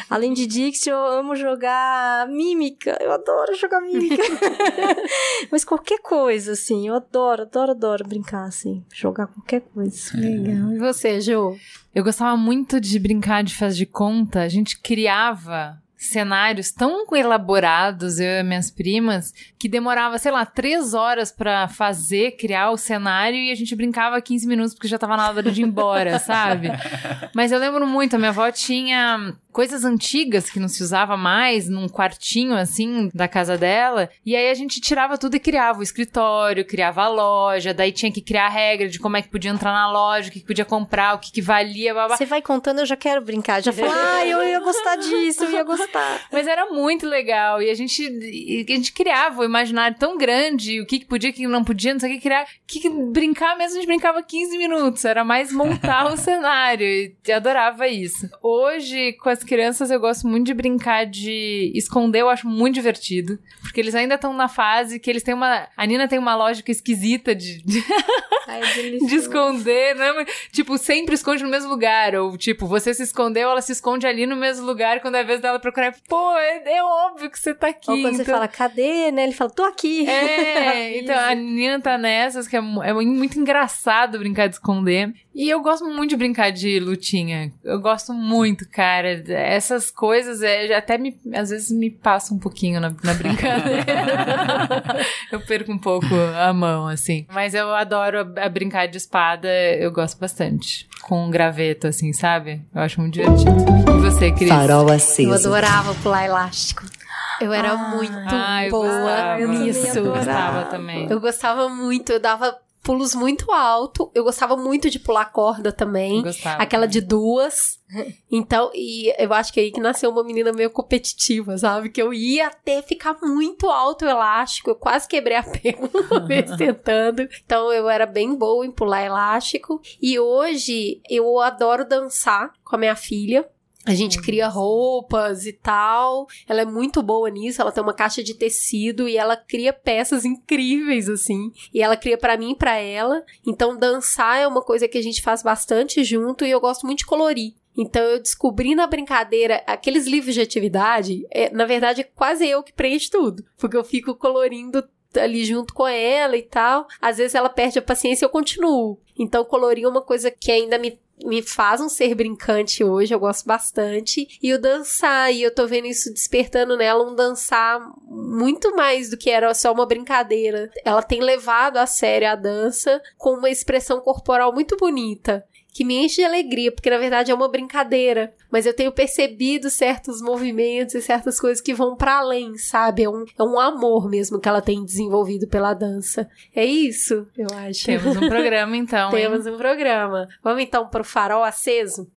além de Dixit, eu amo jogar mímica. Eu adoro jogar mímica. Mas qualquer coisa, assim, eu adoro, adoro, adoro brincar, assim, jogar qualquer coisa. Legal. E você, Jo? Eu gostava muito de brincar de faz de conta. A gente criava cenários tão elaborados, eu e minhas primas, que demorava, sei lá, três horas para fazer, criar o cenário e a gente brincava 15 minutos porque já tava na hora de ir embora, sabe? Mas eu lembro muito, a minha avó tinha coisas antigas que não se usava mais num quartinho assim da casa dela. E aí a gente tirava tudo e criava o escritório, criava a loja, daí tinha que criar a regra de como é que podia entrar na loja, o que, que podia comprar, o que, que valia, babá. Você vai contando, eu já quero brincar. Já falo, ah, eu ia gostar disso, eu ia gostar. Mas era muito legal. E a gente, a gente criava o imaginário tão grande, o que, que podia, o que não podia, não sei o que criar. Que, que brincar mesmo, a gente brincava 15 minutos. Era mais montar o cenário. E adorava isso. Hoje, com as as crianças eu gosto muito de brincar de esconder, eu acho muito divertido. Porque eles ainda estão na fase que eles têm uma. A Nina tem uma lógica esquisita de. de, Ai, de esconder, né? Tipo, sempre esconde no mesmo lugar. Ou, tipo, você se escondeu, ela se esconde ali no mesmo lugar. Quando é a vez dela procurar, pô, é, é óbvio que você tá aqui. Ou quando então... você fala, cadê, né? Ele fala, tô aqui. É, então a Nina tá nessas, que é, é muito engraçado brincar de esconder. E eu gosto muito de brincar de lutinha. Eu gosto muito, cara. Essas coisas é, até me, às vezes me passa um pouquinho na, na brincadeira. eu perco um pouco a mão, assim. Mas eu adoro a, a brincar de espada, eu gosto bastante. Com um graveto, assim, sabe? Eu acho muito divertido. Você, Cris? Farol aceso. Eu adorava pular elástico. Eu era ah, muito ah, boa nisso. Eu gostava também. Eu gostava muito, eu dava pulos muito alto. Eu gostava muito de pular corda também. Gostava. Aquela de duas. Então, e eu acho que é aí que nasceu uma menina meio competitiva, sabe? Que eu ia até ficar muito alto o elástico. Eu quase quebrei a perna uma vez tentando. Então, eu era bem boa em pular elástico. E hoje, eu adoro dançar com a minha filha. A gente uhum. cria roupas e tal. Ela é muito boa nisso. Ela tem uma caixa de tecido e ela cria peças incríveis, assim. E ela cria para mim e pra ela. Então, dançar é uma coisa que a gente faz bastante junto e eu gosto muito de colorir. Então eu descobri na brincadeira aqueles livros de atividade, é, na verdade é quase eu que preencho tudo, porque eu fico colorindo ali junto com ela e tal. Às vezes ela perde a paciência e eu continuo. Então colorir é uma coisa que ainda me me faz um ser brincante hoje, eu gosto bastante. E o dançar, e eu tô vendo isso despertando nela um dançar muito mais do que era só uma brincadeira. Ela tem levado a sério a dança com uma expressão corporal muito bonita. Que me enche de alegria, porque na verdade é uma brincadeira, mas eu tenho percebido certos movimentos e certas coisas que vão para além, sabe? É um, é um amor mesmo que ela tem desenvolvido pela dança. É isso, eu acho. Temos um programa então. Temos um programa. Vamos então pro farol aceso?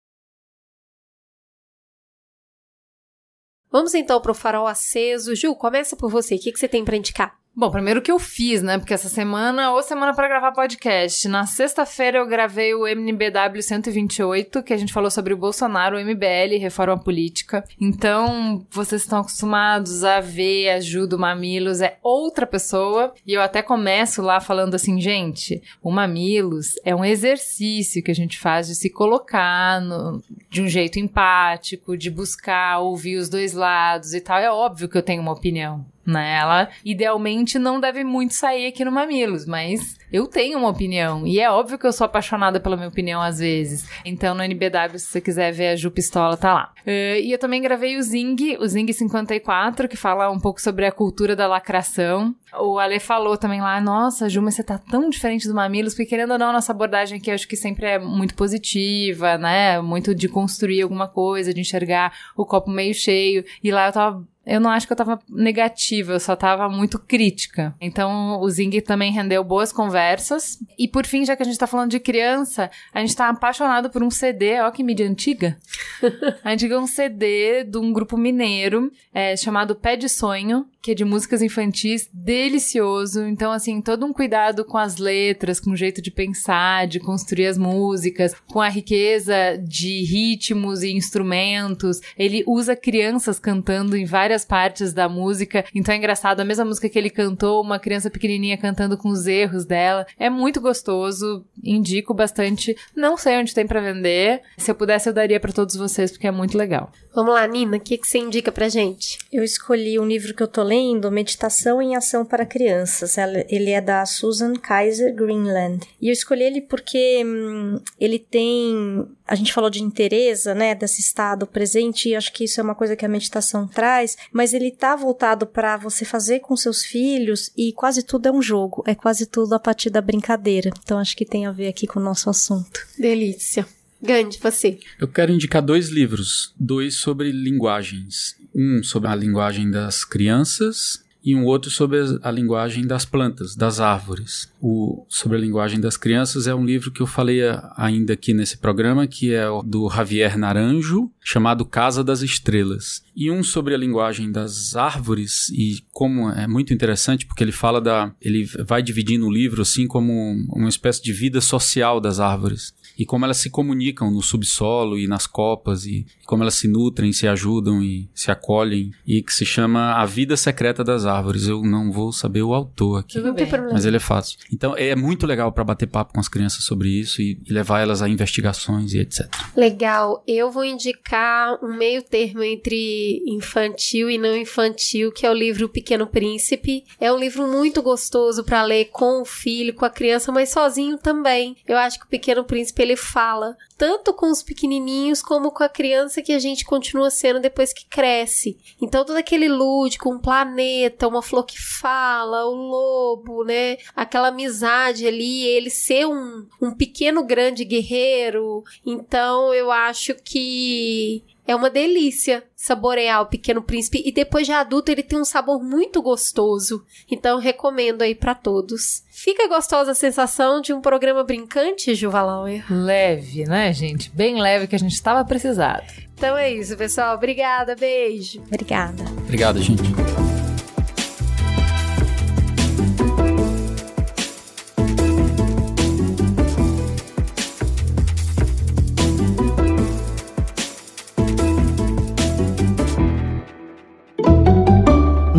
Vamos então pro farol aceso. Ju, começa por você. O que, que você tem para indicar? Bom, primeiro o que eu fiz, né? Porque essa semana, ou semana para gravar podcast. Na sexta-feira eu gravei o MNBW 128, que a gente falou sobre o Bolsonaro, o MBL, reforma política. Então, vocês estão acostumados a ver a Ju do Mamilos, é outra pessoa. E eu até começo lá falando assim, gente, o Mamilos é um exercício que a gente faz de se colocar no, de um jeito empático, de buscar ouvir os dois lados e tal. É óbvio que eu tenho uma opinião né? Ela idealmente não deve muito sair aqui no Mamilos, mas eu tenho uma opinião. E é óbvio que eu sou apaixonada pela minha opinião às vezes. Então no NBW, se você quiser ver a Ju Pistola, tá lá. Uh, e eu também gravei o Zing, o Zing 54, que fala um pouco sobre a cultura da lacração. O Ale falou também lá, nossa, Ju, mas você tá tão diferente do Mamilos, porque querendo ou não, a nossa abordagem aqui eu acho que sempre é muito positiva, né? Muito de construir alguma coisa, de enxergar o copo meio cheio. E lá eu tava eu não acho que eu tava negativa, eu só tava muito crítica. Então, o Zing também rendeu boas conversas. E por fim, já que a gente tá falando de criança, a gente tá apaixonado por um CD, ó que mídia antiga. a gente ganhou um CD de um grupo mineiro é, chamado Pé de Sonho, que é de músicas infantis, delicioso. Então, assim, todo um cuidado com as letras, com o jeito de pensar, de construir as músicas, com a riqueza de ritmos e instrumentos. Ele usa crianças cantando em várias partes da música. Então é engraçado, a mesma música que ele cantou, uma criança pequenininha cantando com os erros dela. É muito gostoso, indico bastante. Não sei onde tem para vender. Se eu pudesse, eu daria para todos vocês, porque é muito legal. Vamos lá, Nina, o que, que você indica pra gente? Eu escolhi um livro que eu tô lendo, Meditação em Ação para Crianças. Ele é da Susan Kaiser Greenland. E eu escolhi ele porque hum, ele tem. A gente falou de interesa, né? Desse estado presente, e acho que isso é uma coisa que a meditação traz, mas ele tá voltado para você fazer com seus filhos e quase tudo é um jogo, é quase tudo a partir da brincadeira. Então acho que tem a ver aqui com o nosso assunto. Delícia. Gandhi, você. Eu quero indicar dois livros, dois sobre linguagens. Um sobre a linguagem das crianças e um outro sobre a linguagem das plantas, das árvores. O sobre a linguagem das crianças é um livro que eu falei ainda aqui nesse programa, que é do Javier Naranjo, chamado Casa das Estrelas. E um sobre a linguagem das árvores e como é muito interessante porque ele fala da ele vai dividindo o livro assim como uma espécie de vida social das árvores e como elas se comunicam no subsolo e nas copas e como elas se nutrem, se ajudam e se acolhem e que se chama A Vida Secreta das Árvores. Eu não vou saber o autor aqui, não tem problema. mas ele é fácil. Então é muito legal para bater papo com as crianças sobre isso e, e levar elas a investigações e etc. Legal. Eu vou indicar um meio termo entre infantil e não infantil, que é o livro O Pequeno Príncipe. É um livro muito gostoso para ler com o filho, com a criança, mas sozinho também. Eu acho que o Pequeno Príncipe ele fala tanto com os pequenininhos como com a criança que a gente continua sendo depois que cresce. Então todo aquele lúdico, um planeta, uma flor que fala, o lobo, né? Aquela amizade ali, ele ser um, um pequeno grande guerreiro. Então eu acho que é uma delícia saborear o Pequeno Príncipe e depois de adulto ele tem um sabor muito gostoso. Então recomendo aí para todos. Fica gostosa a sensação de um programa brincante, Juvalauer? Leve, né, gente? Bem leve que a gente estava precisado. Então é isso, pessoal. Obrigada, beijo. Obrigada. Obrigado, gente.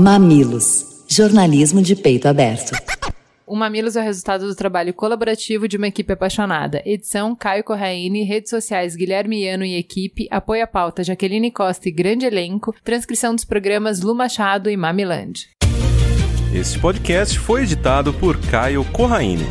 Mamilos. Jornalismo de peito aberto. O Mamilos é o resultado do trabalho colaborativo de uma equipe apaixonada. Edição Caio Corraine, redes sociais Guilherme Iano e equipe, apoio à pauta Jaqueline Costa e grande elenco, transcrição dos programas Lu Machado e Mamiland. Esse podcast foi editado por Caio Corraine.